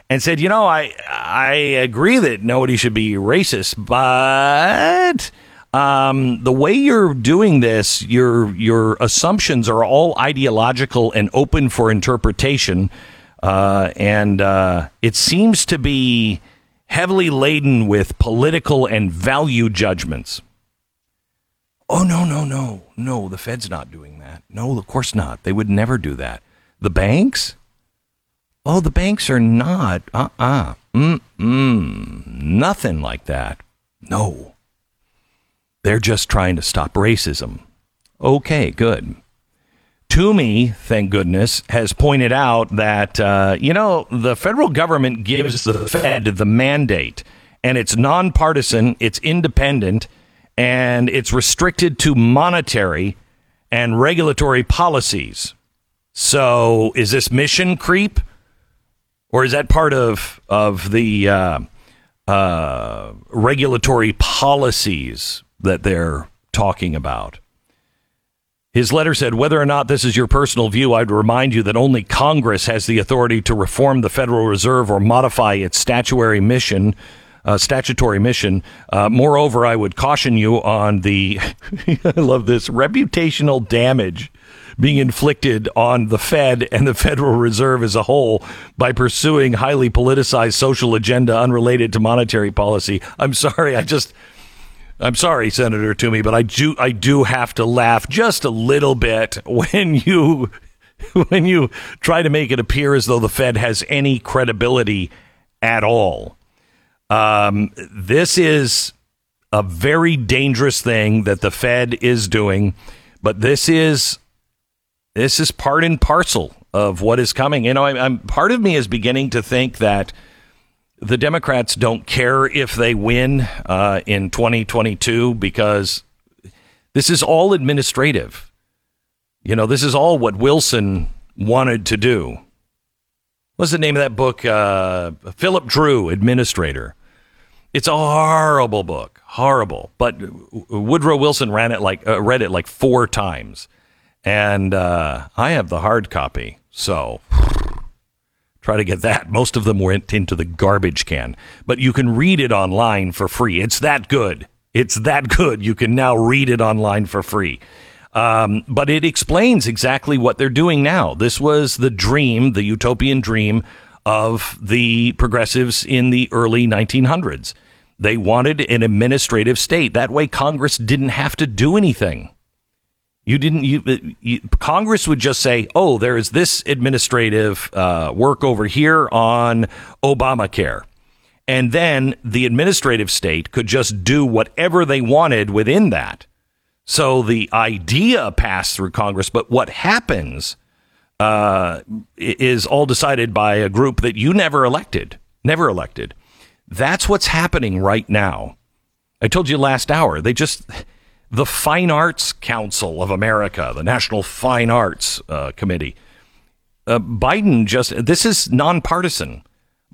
and said, you know, I, I agree that nobody should be racist, but um, the way you're doing this, your, your assumptions are all ideological and open for interpretation. Uh, and uh, it seems to be heavily laden with political and value judgments. Oh, no, no, no. No, the Fed's not doing that. No, of course not. They would never do that. The banks? Oh, the banks are not. Uh uh Mm mm. Nothing like that. No. They're just trying to stop racism. Okay, good. Toomey, thank goodness, has pointed out that, uh, you know, the federal government gives the Fed the mandate, and it's nonpartisan, it's independent, and it's restricted to monetary and regulatory policies. So, is this mission creep, or is that part of of the uh, uh, regulatory policies that they're talking about? His letter said, whether or not this is your personal view, I'd remind you that only Congress has the authority to reform the Federal Reserve or modify its statutory mission. Uh, statutory mission. Uh, moreover, I would caution you on the, (laughs) I love this, reputational damage being inflicted on the Fed and the Federal Reserve as a whole by pursuing highly politicized social agenda unrelated to monetary policy. I'm sorry, I just, I'm sorry, Senator Toomey, but I do I do have to laugh just a little bit (laughs) when you when you try to make it appear as though the Fed has any credibility at all. Um, this is a very dangerous thing that the Fed is doing, but this is this is part and parcel of what is coming. You know, I, I'm part of me is beginning to think that the Democrats don't care if they win uh, in 2022 because this is all administrative. You know, this is all what Wilson wanted to do. What's the name of that book? Uh, Philip Dru, Administrator. It's a horrible book, horrible. But Woodrow Wilson ran it like uh, read it like four times, and uh, I have the hard copy. So try to get that. Most of them went into the garbage can, but you can read it online for free. It's that good. It's that good. You can now read it online for free. Um, but it explains exactly what they're doing now. This was the dream, the utopian dream of the progressives in the early 1900s. They wanted an administrative state. That way, Congress didn't have to do anything. You didn't. You, you, Congress would just say, "Oh, there is this administrative uh, work over here on Obamacare," and then the administrative state could just do whatever they wanted within that. So the idea passed through Congress, but what happens uh, is all decided by a group that you never elected, never elected. That's what's happening right now. I told you last hour. They just the Fine Arts Council of America, the National Fine Arts uh, Committee. Uh, Biden just, this is nonpartisan.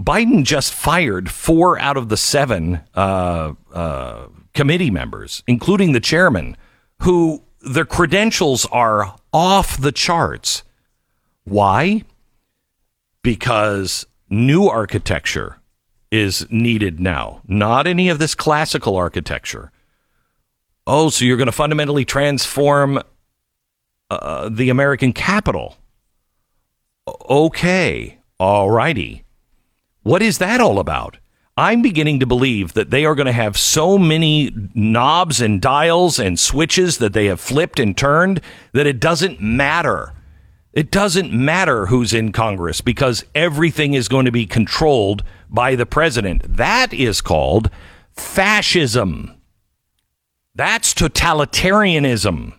Biden just fired four out of the seven uh, uh, committee members, including the chairman, who their credentials are off the charts. Why? Because new architecture is needed now, not any of this classical architecture. Oh, so you're going to fundamentally transform uh, the American capital? Okay, all righty. What is that all about? I'm beginning to believe that they are going to have so many knobs and dials and switches that they have flipped and turned that it doesn't matter. It doesn't matter who's in Congress because everything is going to be controlled by the president. That is called fascism. That's totalitarianism.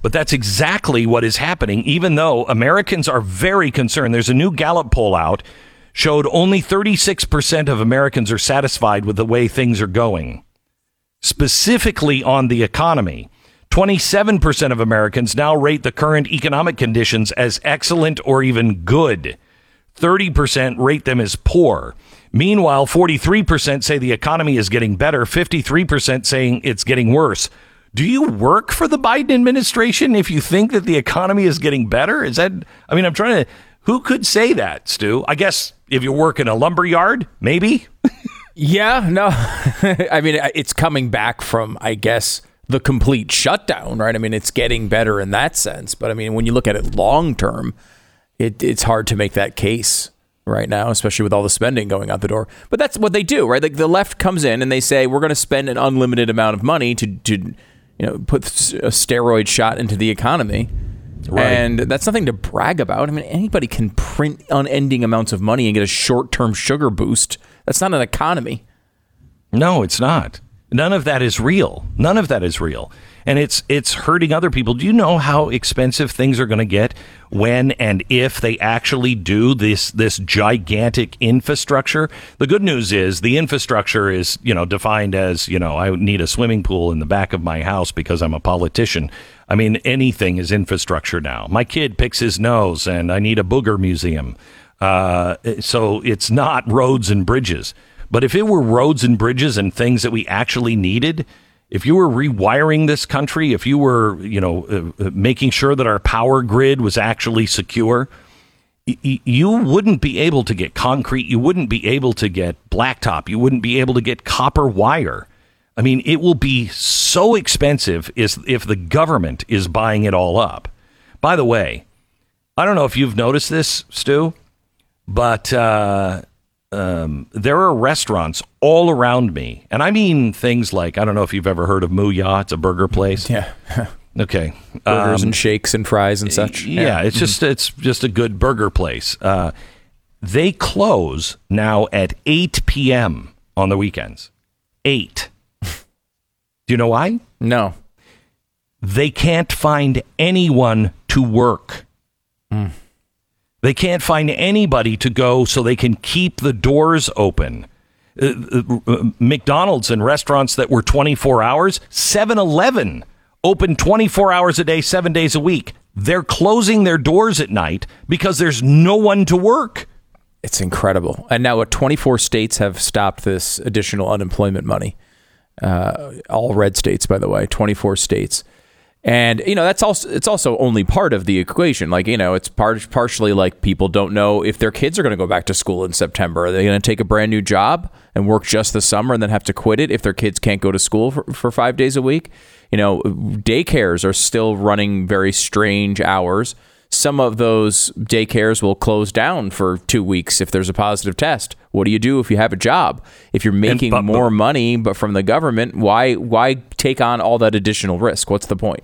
But that's exactly what is happening, even though Americans are very concerned. There's a new Gallup poll out, showed only 36% of Americans are satisfied with the way things are going. Specifically on the economy, 27% of Americans now rate the current economic conditions as excellent or even good. 30% rate them as poor. Meanwhile, 43% say the economy is getting better, 53% saying it's getting worse. Do you work for the Biden administration if you think that the economy is getting better? Is that, I mean, I'm trying to, who could say that, Stu? I guess if you work in a lumber yard, maybe? (laughs) yeah, no. (laughs) I mean, it's coming back from, I guess, the complete shutdown, right? I mean, it's getting better in that sense. But I mean, when you look at it long term, it, it's hard to make that case right now, especially with all the spending going out the door. But that's what they do, right? Like the left comes in and they say we're going to spend an unlimited amount of money to, to you know, put a steroid shot into the economy. Right. And that's nothing to brag about. I mean, anybody can print unending amounts of money and get a short-term sugar boost. That's not an economy. No, it's not. None of that is real. None of that is real and it's it's hurting other people. Do you know how expensive things are going to get when and if they actually do this this gigantic infrastructure? The good news is the infrastructure is you know defined as you know I need a swimming pool in the back of my house because I'm a politician. I mean anything is infrastructure now. My kid picks his nose, and I need a booger museum. Uh, so it's not roads and bridges. But if it were roads and bridges and things that we actually needed, if you were rewiring this country, if you were, you know, uh, uh, making sure that our power grid was actually secure, y- you wouldn't be able to get concrete. You wouldn't be able to get blacktop. You wouldn't be able to get copper wire. I mean, it will be so expensive if, if the government is buying it all up. By the way, I don't know if you've noticed this, Stu, but uh, um, there are restaurants all around me, and I mean things like I don't know if you've ever heard of Mooyah. It's a burger place. Yeah. (laughs) Okay. Burgers Um, and shakes and fries and such. yeah, it's just it's just a good burger place. Uh, they close now at eight p.m. on the weekends. Eight. Do you know why? No. They can't find anyone to work. They can't find anybody to go so they can keep the doors open. Uh, uh, uh, McDonald's and restaurants that were 24 hours, 7 Eleven open 24 hours a day, seven days a week. They're closing their doors at night because there's no one to work. It's incredible. And now, what 24 states have stopped this additional unemployment money. Uh, all red states, by the way, 24 states. And you know that's also it's also only part of the equation. Like you know, it's part partially like people don't know if their kids are going to go back to school in September. Are they going to take a brand new job and work just the summer and then have to quit it if their kids can't go to school for, for five days a week? You know, daycares are still running very strange hours. Some of those daycares will close down for two weeks if there's a positive test. What do you do if you have a job? If you're making but- more money but from the government, why why take on all that additional risk? What's the point?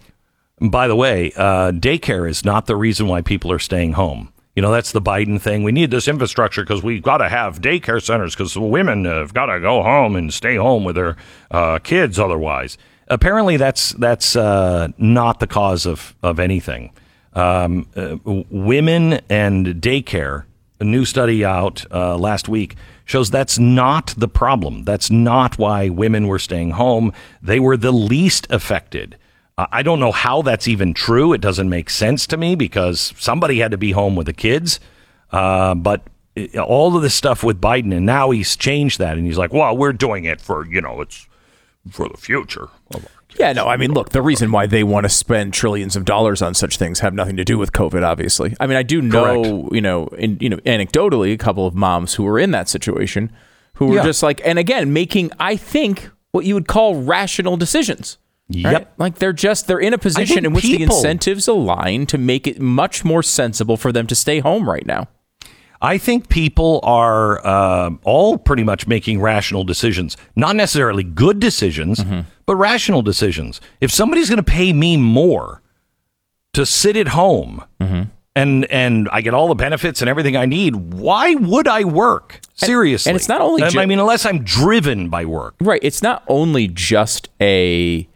By the way, uh, daycare is not the reason why people are staying home. You know, that's the Biden thing. We need this infrastructure because we've got to have daycare centers because women have got to go home and stay home with their uh, kids otherwise. Apparently, that's that's uh, not the cause of, of anything. Um, uh, women and daycare, a new study out uh, last week shows that's not the problem. That's not why women were staying home. They were the least affected. Uh, I don't know how that's even true. It doesn't make sense to me because somebody had to be home with the kids. Uh, but it- all of this stuff with Biden, and now he's changed that, and he's like, "Well, we're doing it for you know, it's for the future." Yeah, no, I mean, look, the reason why they want to spend trillions of dollars on such things have nothing to do with COVID, obviously. I mean, I do know, you know, in, you know, anecdotally, a couple of moms who were in that situation who were Yeah. just like, and again, making, I think, what you would call rational decisions. Right? Yep. Like they're just, they're in a position in which the incentives align to make it much more sensible for them to stay home right now. I think people are uh, all pretty much making rational decisions, not necessarily good decisions, mm-hmm. but rational decisions. If somebody's going to pay me more to sit at home mm-hmm. and and I get all the benefits and everything I need, why would I work? Seriously, and it's not only um, I mean, unless I'm driven by work. Right. It's not only just a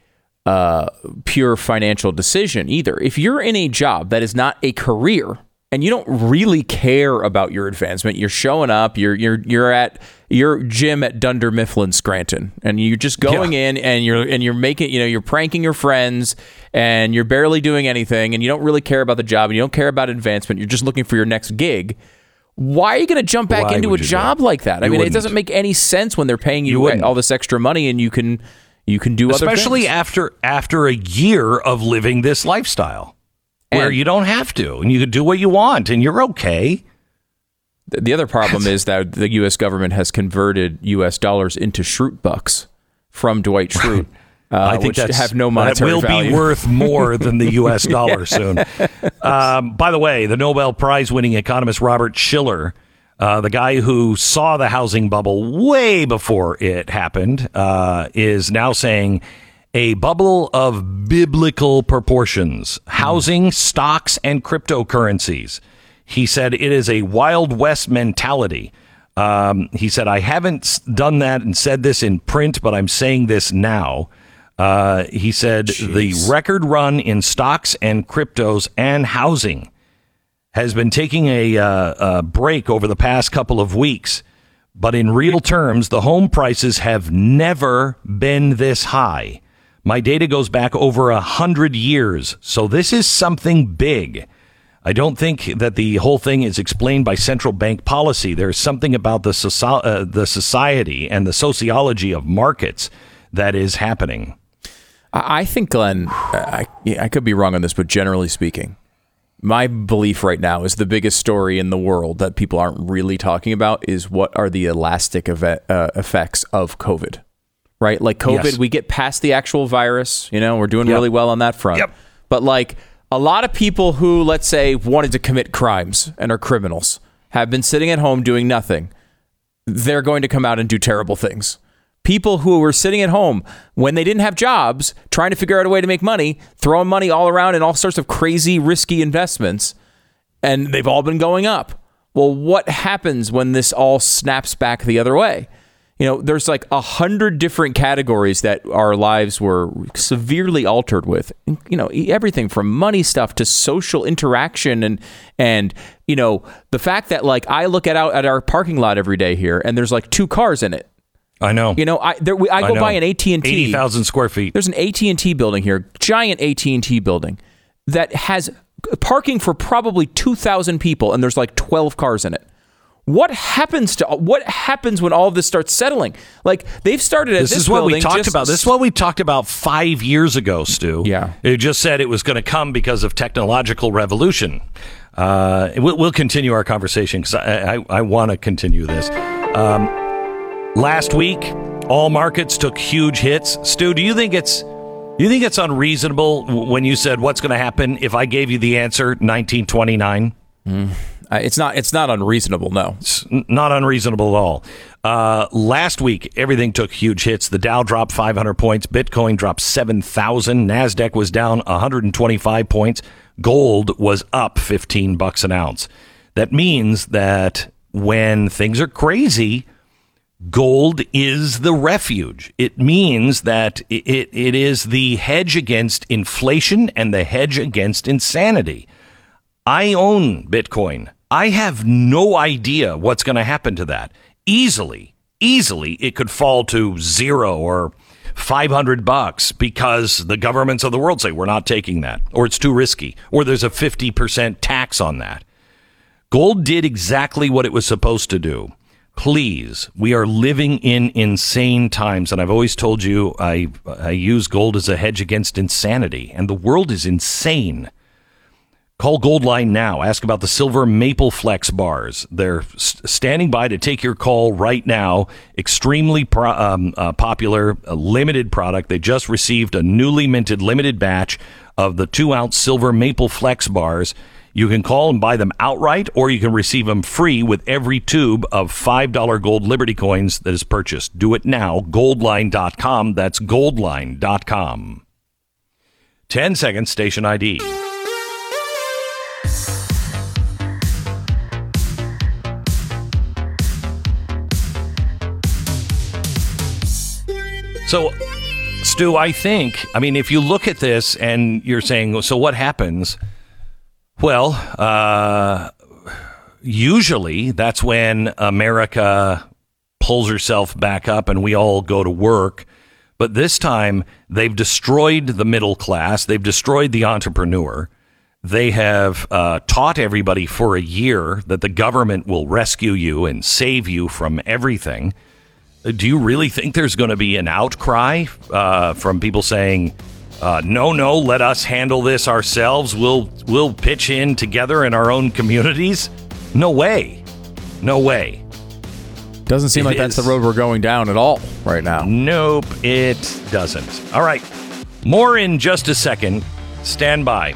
uh, pure financial decision either. If you're in a job that is not a career and you don't really care about your advancement, you're showing up, you're you're you're at your gym at Dunder Mifflin Scranton, and you're just going in and you're and you're making you know you're pranking your friends and you're barely doing anything and you don't really care about the job and you don't care about advancement. You're just looking for your next gig. Why are you going to jump back Why into a would you do job like that? I You mean, it wouldn't. doesn't make any sense when they're paying you, You all this extra money and you can you can do especially after after a year of living this lifestyle where you don't have to and you can do what you want and you're okay. The- The other problem is that the U.S. government has converted U.S. dollars into Schrute bucks from Dwight Schrute. Uh, I think which that's, have no monetary that will value. be worth more than the (laughs) U.S. dollar soon. (laughs) Um, by the way, the Nobel Prize-winning economist Robert Shiller, uh, the guy who saw the housing bubble way before it happened, uh, is now saying a bubble of biblical proportions: housing, stocks, and cryptocurrencies. He said it is a Wild West mentality. Um, he said, I haven't done that and said this in print, but I'm saying this now. Uh, he said the record run in stocks and cryptos and housing has been taking a, uh, a break over the past couple of weeks. But in real terms, the home prices have never been this high. My data goes back over a hundred years. So this is something big. I don't think that the whole thing is explained by central bank policy. There's something about the, uh, the society and the sociology of markets that is happening. I think, Glenn, I, I could be wrong on this, but generally speaking, my belief right now is the biggest story in the world that people aren't really talking about is what are the elastic uh, effects of COVID, right? Like COVID, Yes. we get past the actual virus, you know, we're doing Yep. really well on that front. Yep. But like a lot of people who, let's say, wanted to commit crimes and are criminals have been sitting at home doing nothing they're going to come out and do terrible things. People who were sitting at home when they didn't have jobs, trying to figure out a way to make money, throwing money all around in all sorts of crazy, risky investments, and they've all been going up. Well, what happens when this all snaps back the other way? You know, there's like a hundred different categories that our lives were severely altered with. You know, everything from money stuff to social interaction and and you know the fact that like I look at out at our parking lot every day here and there's like two cars in it. I know. You know, I there, we, I go know. by an AT and T. Eighty thousand square feet. There's an AT and T building here, giant AT and T building that has parking for probably two thousand people, and there's like twelve cars in it. What happens to what happens when all of this starts settling? Like they've started at This, this, is what we talked just- about. This is what we talked about five years ago, Stu. Yeah. It just said it was going to come because of technological revolution. Uh, we'll, we'll continue our conversation because I, I, I want to continue this. Um, last week, all markets took huge hits. Stu, do you think it's you think it's unreasonable when you said what's going to happen if I gave you the answer 1929? Uh, it's not. It's not unreasonable. No, It's not unreasonable at all. Uh, last week, everything took huge hits. The Dow dropped 500 points. Bitcoin dropped 7,000. Nasdaq was down 125 points. Gold was up 15 bucks an ounce. That means that when things are crazy, gold is the refuge. It means that it, it, is the hedge against inflation and the hedge against insanity. I own Bitcoin. I have no idea what's going to happen to that. Easily, easily, it could fall to zero or 500 bucks because the governments of the world say we're not taking that, or it's too risky, or there's a 50% tax on that. Gold did exactly what it was supposed to do. Please, we are living in insane times, and I've always told you I, I use gold as a hedge against insanity, and the world is insane. Call Goldline now. Ask about the silver Maple Flex bars. They're standing by to take your call right now. Extremely pro- um, uh, popular, limited product. They just received a newly minted limited batch of the two ounce silver Maple Flex bars. You can call and buy them outright, or you can receive them free with every tube of $5 gold Liberty coins that is purchased. Do it now. Goldline.com. That's goldline.com. 10 seconds, station ID. So, Stu, I think, I mean, if you look at this and you're saying, so what happens? Well, uh, usually that's when America pulls herself back up and we all go to work. But this time, they've destroyed the middle class, they've destroyed the entrepreneur. They have uh, taught everybody for a year that the government will rescue you and save you from everything. Do you really think there's going to be an outcry uh, from people saying, uh, "No, no, let us handle this ourselves. We'll we'll pitch in together in our own communities"? No way, no way. doesn't seem It like that's the road we're going down at all right now. Nope, it doesn't. All right, more in just a second. Stand by.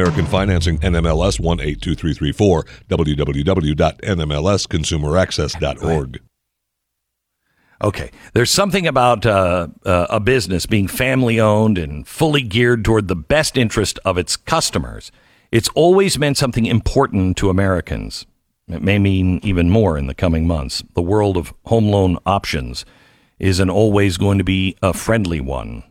American Financing, NMLS 182334, www.nmlsconsumeraccess.org. Okay. There's something about uh, uh, a business being family owned and fully geared toward the best interest of its customers. It's always meant something important to Americans. It may mean even more in the coming months. The world of home loan options isn't always going to be a friendly one.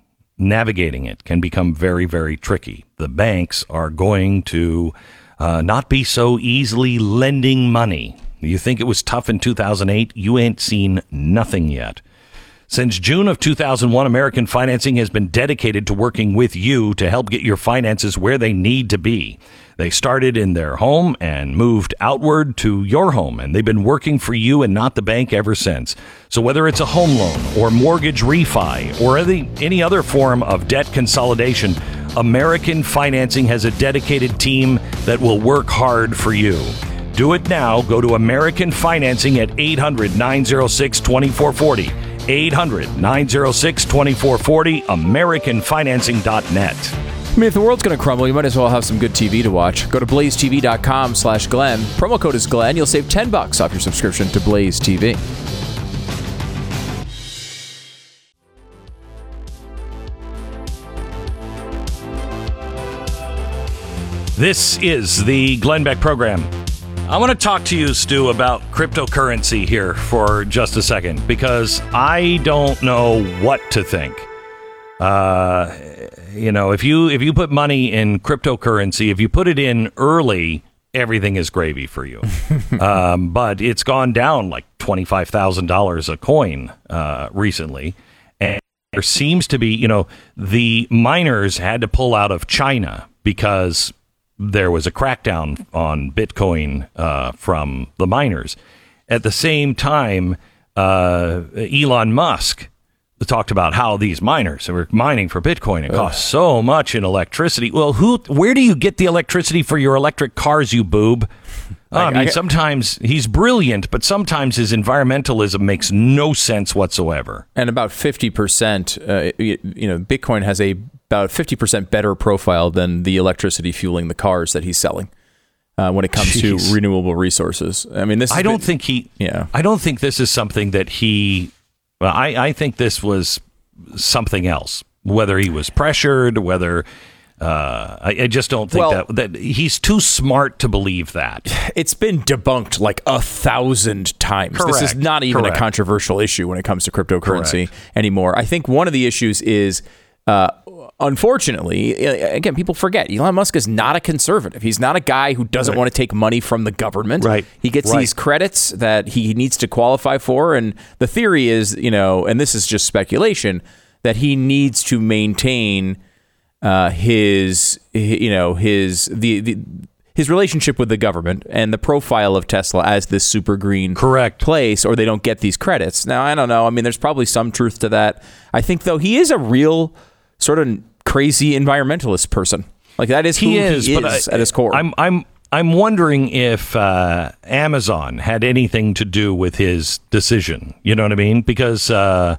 Navigating it can become very, very tricky. The banks are going to uh, not be so easily lending money. You think it was tough in 2008? You ain't seen nothing yet. Since June of 2001, American Financing has been dedicated to working with you to help get your finances where they need to be. They started in their home and moved outward to your home, and they've been working for you and not the bank ever since. So, whether it's a home loan or mortgage refi or any, any other form of debt consolidation, American Financing has a dedicated team that will work hard for you. Do it now. Go to American Financing at 800 906 2440. 800 906 2440, AmericanFinancing.net. I mean, if the world's going to crumble, you might as well have some good TV to watch. Go to blazetv.com slash Glenn. Promo code is Glenn. You'll save 10 bucks off your subscription to Blaze TV. This is the Glenn Beck program. I want to talk to you, Stu, about cryptocurrency here for just a second because I don't know what to think. Uh, you know, if you if you put money in cryptocurrency, if you put it in early, everything is gravy for you. (laughs) um, but it's gone down like twenty five thousand dollars a coin uh, recently, and there seems to be, you know, the miners had to pull out of China because there was a crackdown on Bitcoin uh, from the miners. At the same time, uh, Elon Musk talked about how these miners were mining for Bitcoin. It costs so much in electricity. Well, who? Where do you get the electricity for your electric cars, you boob? I, I- mean, I- sometimes he's brilliant, but sometimes his environmentalism makes no sense whatsoever. And about 50%, uh, you, know, Bitcoin has a about 50% better profile than the electricity fueling the cars that he's selling uh, when it comes Jeez. to renewable resources. I mean, this I don't been- think he. Yeah. I don't think this is something that he. Well, I I think this was something else. Whether he was pressured, whether. Uh, I, I just don't think Well- that that he's too smart to believe that. it's been debunked like a thousand times. This is not even Correct. a controversial issue when it comes to cryptocurrency Correct. anymore. I think one of the issues is, uh, unfortunately, again, people forget Elon Musk is not a conservative. He's not a guy who doesn't want to take money from the government. Right. He gets Right. these credits that he needs to qualify for, and the theory is, you know, and this is just speculation, that he needs to maintain uh, his you know his the, the his relationship with the government and the profile of Tesla as this super green Correct. place or they don't get these credits. Now I don't know. I mean there's probably some truth to that. I think though he is a real sort of crazy environmentalist person. Like that is who he is, he is I, at his core. I'm I'm I'm wondering if uh, Amazon had anything to do with his decision. You know what I mean? Because uh,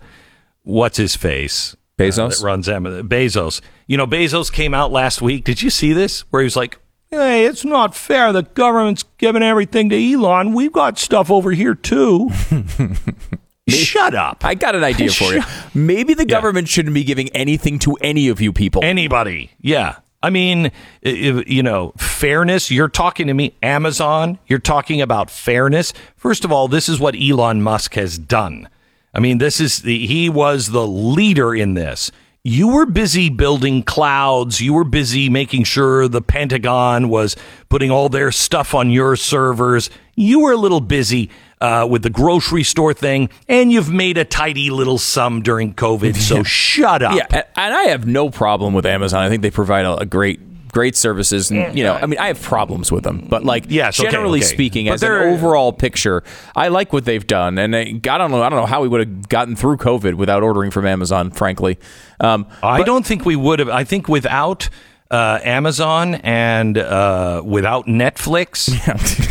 what's his face? Bezos? that runs Amazon. Bezos. You know, Bezos came out last week. Did you see this? Where he was like, "Hey, it's not fair. The government's giving everything to Elon. We've got stuff over here too." (laughs) Shut up. I got an idea for you. (laughs) Maybe the government shouldn't be giving anything to any of you people. Anybody. Yeah. I mean, you know, fairness. You're talking to me, Amazon. You're talking about fairness. First of all, this is what Elon Musk has done. I mean, this is the, he was the leader in this. You were busy building clouds. You were busy making sure the Pentagon was putting all their stuff on your servers. You were a little busy uh, with the grocery store thing, and you've made a tidy little sum during COVID. So shut up. Yeah, and I have no problem with Amazon. I think they provide a, a great great services and you know i mean i have problems with them but like Yes, generally okay. speaking But as an overall picture i like what they've done and I, I don't know i don't know how we would have gotten through covid without ordering from amazon frankly um, I don't think we would have. I think without uh, Amazon and uh, without Netflix,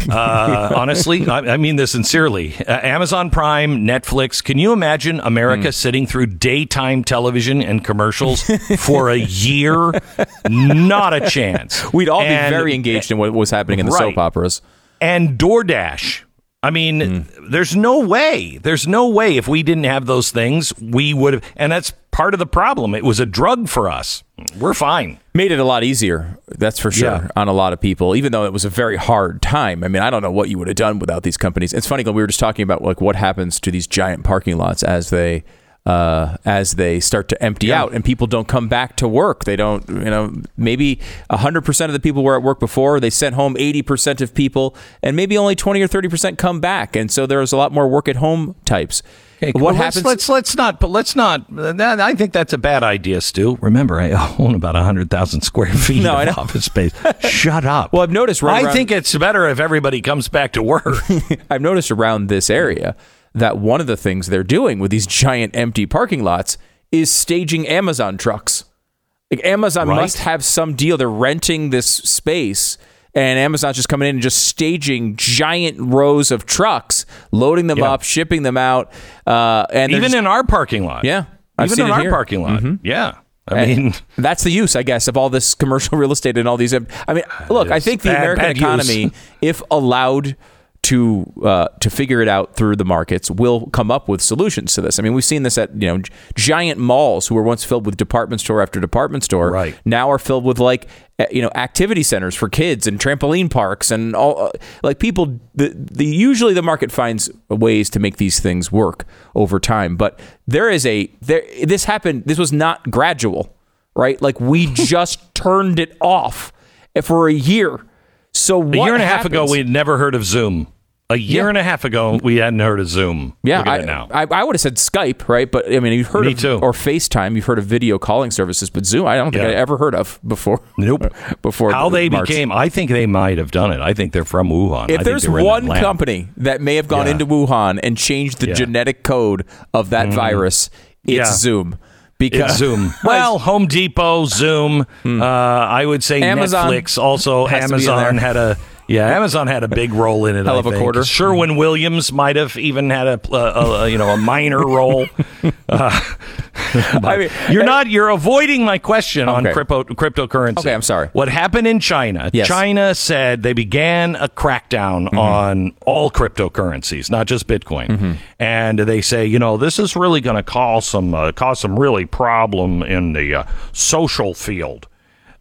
(laughs) uh, honestly, I, I mean this sincerely. Uh, Amazon Prime, Netflix. Can you imagine America Hmm. sitting through daytime television and commercials for a year? Not a chance. we'd all And- be very engaged in what was happening in the soap operas and DoorDash. I mean, there's no way. There's no way if we didn't have those things, we would have. And that's part of the problem. It was a drug for us. We're fine. Made it a lot easier that's for sure Yeah. on a lot of people even though it was a very hard time. I mean i don't know what you would have done without these companies. It's funny because we were just talking about like what happens to these giant parking lots as they uh, as they start to empty out and people don't come back to work. They don't you know maybe 100% of the people were at work before they sent home 80% of people and maybe only 20 or 30% come back. And so there's a lot more work at home types Okay, what well, happens Let's, let's let's not. But let's not. I think that's a bad idea, Stu. Remember, I (laughs) own about hundred thousand square (laughs) feet No, of office space. (laughs) Shut up. well i've noticed right I around- think it's better if everybody comes back to work. I've noticed around this area that one of the things they're doing with these giant empty parking lots is staging Amazon trucks Like Amazon Right. must have some deal. They're renting this space. And Amazon's just coming in and just staging giant rows of trucks, loading them Yeah. up, shipping them out, uh, and Even just- in our parking lot. yeah, I've Even in our here. parking lot. Mhm. Yeah. I And mean, (laughs) that's the use, I guess, of all this (laughs) commercial real estate and all these. I mean, look, I think the bad- American bad economy, if allowed to uh, to figure it out through the markets, will come up with solutions to this. I mean, we've seen this at you know giant malls who were once filled with department store after department store, Right. now are filled with like you know activity centers for kids and trampoline parks and all uh, like people. The, the usually the market finds ways to make these things work over time, but there is a there. This happened. This was not gradual right? Like we (laughs) just turned it off for a year. So a year and a half ago, we'd never heard of Zoom. A year Yeah. and a half ago, we hadn't heard of Zoom. yeah, Look at I, it now. I, I would have said Skype, right? But I mean, you've heard Me of too. or FaceTime. You've heard of video calling services, but Zoom, I don't think Yeah. I ever heard of before. Nope. (laughs) before How they March. became, I think they might have done it. I think they're from Wuhan. If there's they were in one company that may have gone Yeah. into Wuhan and changed the genetic code of that mm. virus, it's. Zoom. Because It's Zoom. (laughs) Well, Home Depot, Zoom. Uh, I would say Hmm. Amazon Netflix. Also, has to be in Amazon had a yeah. Amazon had a big role in it. Hell I of a think. quarter. Sherwin Williams might have even had a, a, a you know a minor role. (laughs) Uh, but (laughs) I mean, you're not. You're avoiding my question on crypto cryptocurrency. Okay, I'm sorry. What happened in China? Yes. China said they began a crackdown Mm-hmm. on all cryptocurrencies, not just Bitcoin. Mm-hmm. And they say, you know, this is really going to cause some uh, cause some really problem in the uh, social field.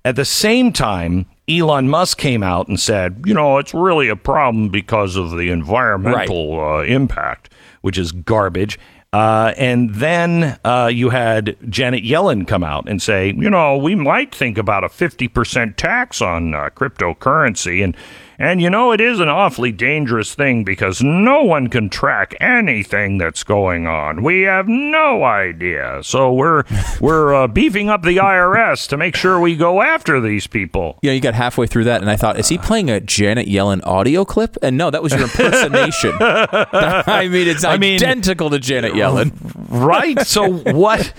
At the same time, Elon Musk came out and said, you know, it's really a problem because of the environmental uh, impact, which is garbage. Uh, and then uh, you had Janet Yellen come out and say, you know, we might think about a 50% tax on uh, cryptocurrency. And, and, you know, it is an awfully dangerous thing because no one can track anything that's going on. We have no idea. So we're, (laughs) we're uh, beefing up the IRS to make sure we go after these people. Yeah, you got halfway through that, and I thought, is he playing a Janet Yellen audio clip? And no, that was your impersonation. (laughs) I mean, it's I mean- identical to Janet Yellen. right? So what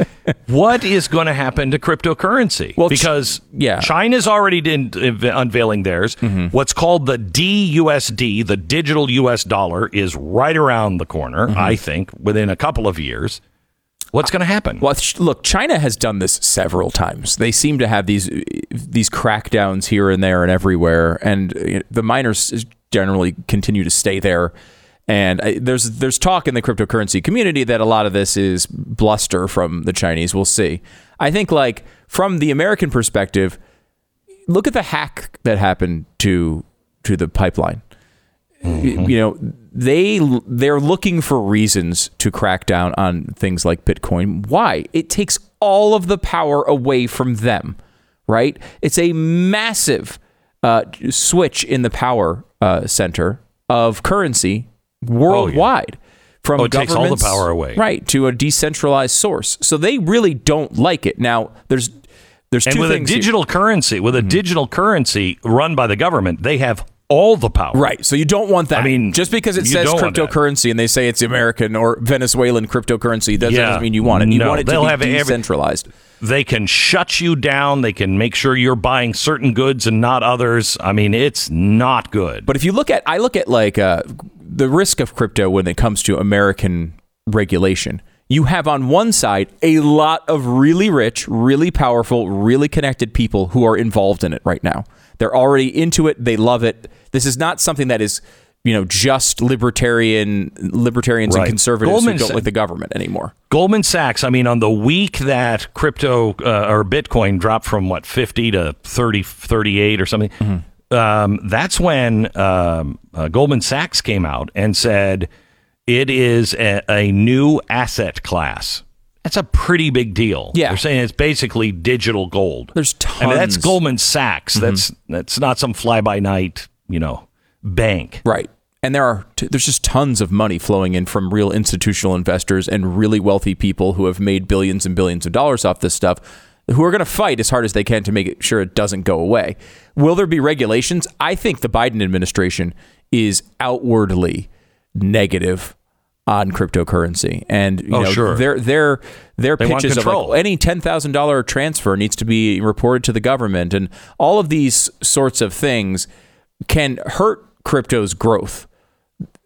what is going to happen to cryptocurrency? Well, ch- because yeah. Mm-hmm. China's already did, unveiling theirs. What's called the DUSD, the digital US dollar, is right around the corner. Mm-hmm. I think within a couple of years. What's going to happen? Well, look, China has done this several times. They seem to have these these crackdowns here and there and everywhere, and uh, the miners generally continue to stay there. And I, there's there's talk in the cryptocurrency community that a lot of this is bluster from the Chinese. We'll see. I think like from the American perspective, look at the hack that happened to the pipeline. You know, they they're looking for reasons to crack down on things like Bitcoin. Why? It takes all of the power away from them, right? It's a massive uh, switch in the power uh, center of currency worldwide. From Oh, it takes all the power away. right, to a decentralized source. So they really don't like it. Now, there's there's and two with a things here. digital currency, with a digital currency run by the government, they have all the power. Right. So you don't want that. I mean, just because it says don't want that. cryptocurrency and they say it's American or Venezuelan cryptocurrency, that Yeah. doesn't mean you want it. You No, want it to be have every- decentralized. They can shut you down. They can make sure you're buying certain goods and not others. I mean, it's not good. But if you look at, I look at like uh, the risk of crypto when it comes to American regulation. You have on one side a lot of really rich, really powerful, really connected people who are involved in it right now. They're already into it. They love it. This is not something that is, you know, just libertarian libertarians Right. and conservatives Goldman who don't like the government anymore. Goldman Sachs, I mean, on the week that crypto uh, or Bitcoin dropped from what, 50 to 30, 38 or something, Mm-hmm. um, that's when um, uh, Goldman Sachs came out and said it is a, a new asset class. That's a pretty big deal. Yeah. They're saying it's basically digital gold. There's tons. I mean, that's. Goldman Sachs. Mhm. That's that's not some fly by night, you know, bank. Right. And there are t- there's just tons of money flowing in from real institutional investors and really wealthy people who have made billions and billions of dollars off this stuff who are going to fight as hard as they can to make it sure it doesn't go away. Will there be regulations? I think the Biden administration is outwardly negative on cryptocurrency, and you Oh, know sure. their their their They pitches of like any ten thousand dollar transfer needs to be reported to the government, and all of these sorts of things can hurt crypto's growth.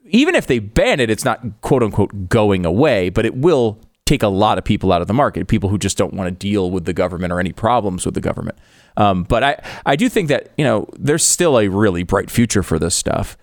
Even if they ban it, it's not quote unquote going away, but it will take a lot of people out of the market, people who just don't want to deal with the government or any problems with the government. Um, but I, I do think that you know there's still a really bright future for this stuff.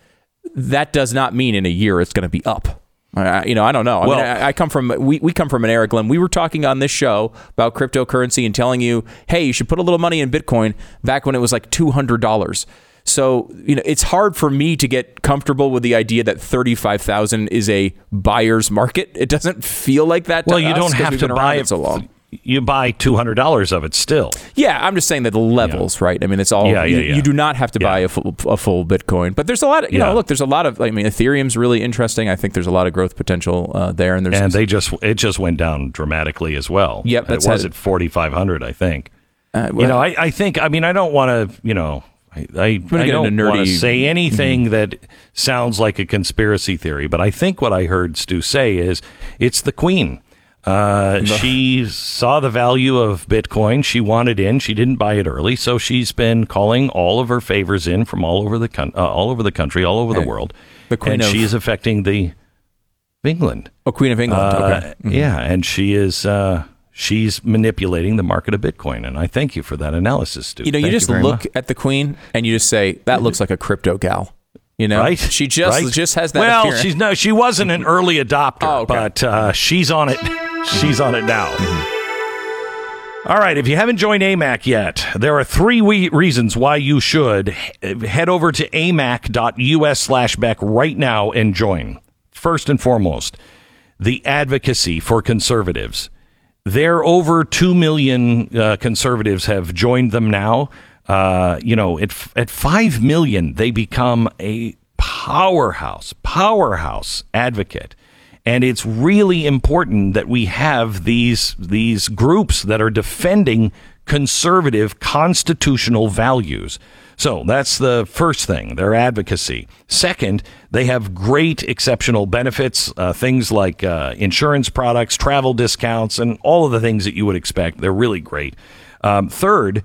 That does not mean in a year it's going to be up. I, you know, I don't know. I, mean, I, I come from we, we come from an era, Glenn. We were talking on this show about cryptocurrency and telling you, hey, you should put a little money in Bitcoin back when it was like two hundred dollars. So you know, it's hard for me to get comfortable with the idea that thirty five thousand is a buyer's market. It doesn't feel like that. Well, you don't have to buy it so long. You buy two hundred dollars of it still. Yeah, I'm just saying that the levels, right? I mean, it's all Yeah, yeah, you, yeah. you do not have to buy a full, a full Bitcoin, but there's a lot of you Yeah. know, look, there's a lot of I mean, Ethereum's really interesting. I think there's a lot of growth potential uh, there, and there's and they just it just went down dramatically as well. Yep, that's it was at forty five hundred, I think. Uh, you know, I, I think I mean I don't want to you know I I, I don't want to say anything that sounds like a conspiracy theory, but I think what I heard Stu say is it's the Queen. Uh, (laughs) she saw the value of Bitcoin. She wanted in. She didn't buy it early, so she's been calling all of her favors in from all over the coun- uh, all over the country, all over the world, the Queen and of- she's affecting the England. Oh, Queen of England. Uh, okay. Mhm. Yeah, and she is uh, she's manipulating the market of Bitcoin, and I thank you for that analysis, Stu. You know, you just look much. at the Queen and you just say that looks like a crypto gal. You know, right? She just Right? just has that. Well, appearance. she's no, she wasn't an early adopter, Oh, okay. but uh, she's on it. She's on it now. All right, if you haven't joined AMAC yet, there are three we- reasons why you should head over to amac.us slash Beck right now and join. First and foremost, the advocacy for conservatives. There over 2 million uh, conservatives have joined them now. Uh, you know, at, at 5 million, they become a powerhouse, powerhouse advocate. And it's really important that we have these, these groups that are defending conservative constitutional values. So that's the first thing, their advocacy. Second, they have great exceptional benefits, uh, things like uh, insurance products, travel discounts, and all of the things that you would expect. They're really great. Um, third,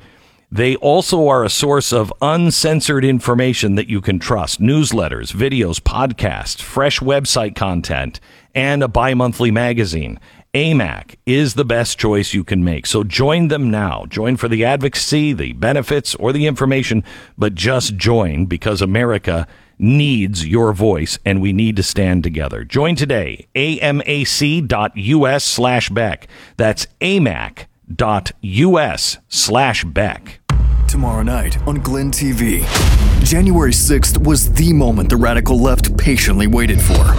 they also are a source of uncensored information that you can trust newsletters, videos, podcasts, fresh website content, and a bi monthly magazine. AMAC is the best choice you can make. So join them now. Join for the advocacy, the benefits, or the information, but just join because America needs your voice and we need to stand together. Join today. amac.us slash Beck. That's amac.us slash Beck. Tomorrow night on Glenn TV. January 6th was the moment the radical left patiently waited for.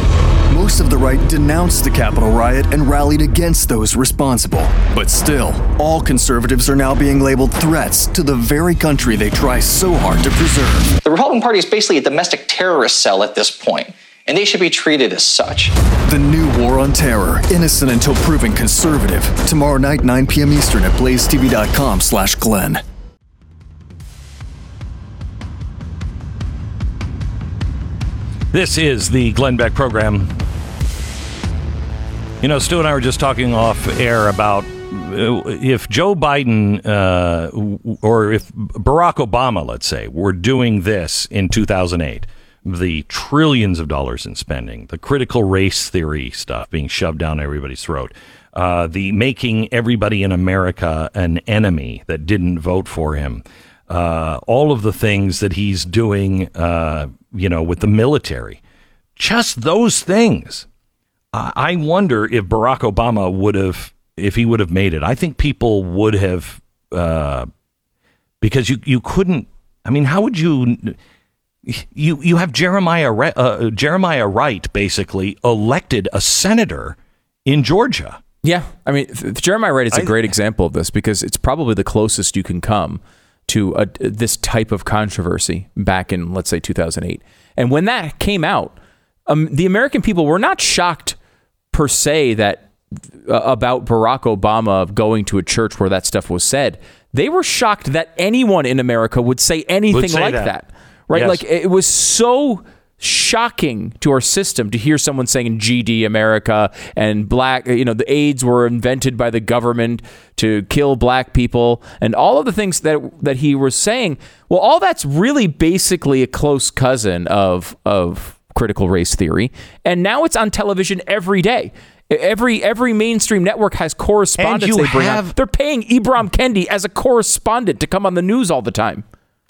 Most of the right denounced the Capitol riot and rallied against those responsible. But still, all conservatives are now being labeled threats to the very country they try so hard to preserve. The Republican Party is basically a domestic terrorist cell at this point, and they should be treated as such. The new war on terror, innocent until proven conservative. Tomorrow night, 9 p.m. Eastern at blazetv.com slash Glenn. This is the Glenn Beck program. You know, Stu and I were just talking off air about uh, if Joe Biden uh, or if Barack Obama, let's say, were doing this in 2008, the trillions of dollars in spending, the critical race theory stuff being shoved down everybody's throat, uh, the making everybody in America an enemy that didn't vote for him, uh, all of the things that he's doing, uh, you know, with the military, just those things. I I wonder if Barack Obama would have, if he would have made it. I think people would have, uh, because you you couldn't. I mean, how would you? You you have Jeremiah uh, Jeremiah Wright basically elected a senator in Georgia. Yeah, I mean, Jeremiah Wright is a great example of this because it's probably the closest you can come to a, this type of controversy back in, let's say, 2008. And when that came out, um, the American people were not shocked per se that uh, about Barack Obama going to a church where that stuff was said. They were shocked that anyone in America would say anything say like that. that. Right? Yes. Like it was so shocking to our system to hear someone saying GD America and black, you know, the AIDS were invented by the government to kill black people and all of the things that that he was saying. Well, all that's really basically a close cousin of of critical race theory, and now it's on television every day. Every every mainstream network has correspondents you they bring have-. They're paying Ibram Kendi as a correspondent to come on the news all the time.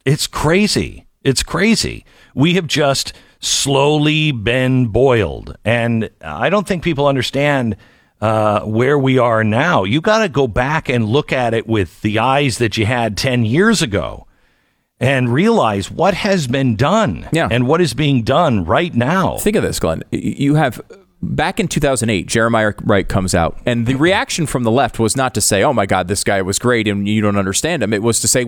It's crazy. It's crazy. We have just slowly been boiled. And I don't think people understand uh, where we are now. You got to go back and look at it with the eyes that you had 10 years ago and realize what has been done Yeah. and what is being done right now. Think of this, Glenn. You have back in 2008, Jeremiah Wright comes out, and the reaction from the left was not to say, "Oh my God, this guy was great," and you don't understand him. It was to say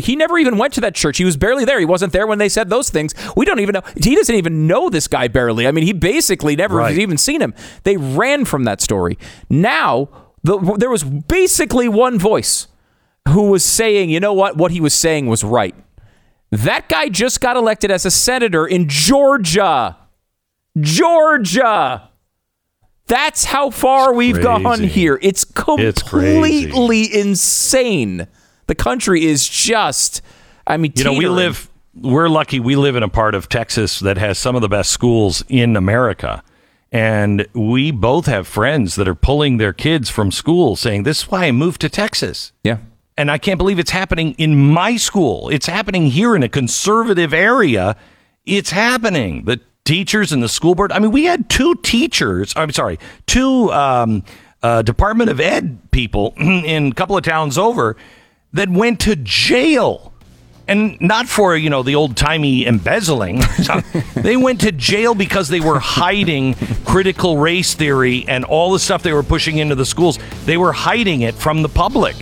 he never even went to that church. He was barely there. He wasn't there when they said those things. We don't even know. He doesn't even know this guy barely. I mean, he basically never Right. has even seen him. They ran from that story. Now the, there was basically one voice who was saying, "You know what? What he was saying was right." That guy just got elected as a senator in Georgia. Georgia. That's how far we've gone here. It's It's completely insane. The country is just, I mean, You know, we live, we're lucky we live in a part of Texas that has some of the best schools in America. And we both have friends that are pulling their kids from school saying, This is why I moved to Texas. Yeah. And I can't believe it's happening in my school. It's happening here in a conservative area. It's happening. The teachers and the school board. I mean, we had two teachers. I'm sorry, two um, uh, Department of Ed people (clears throat) in a couple of towns over that went to jail. And not for, you know, the old timey embezzling. (laughs) they went to jail because they were hiding critical race theory and all the stuff they were pushing into the schools. They were hiding it from the public.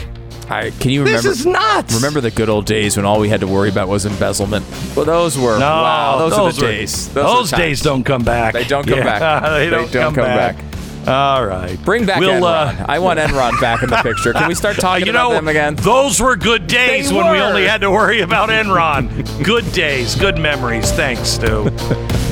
I, can you remember? This remember? is nuts. Remember the good old days when all we had to worry about was embezzlement? Well, those were No, wow. Those, are the were- days. Those, are the days don't come back. They don't come Yeah, back. (laughs) They don't, come, back. All right. Bring back We'll, Enron. uh, I want Enron back in the picture. Can we start (laughs) talking you about know, them again? Those were good days They when we only had to worry about Enron. good days, good memories. Thanks, Stu. (laughs)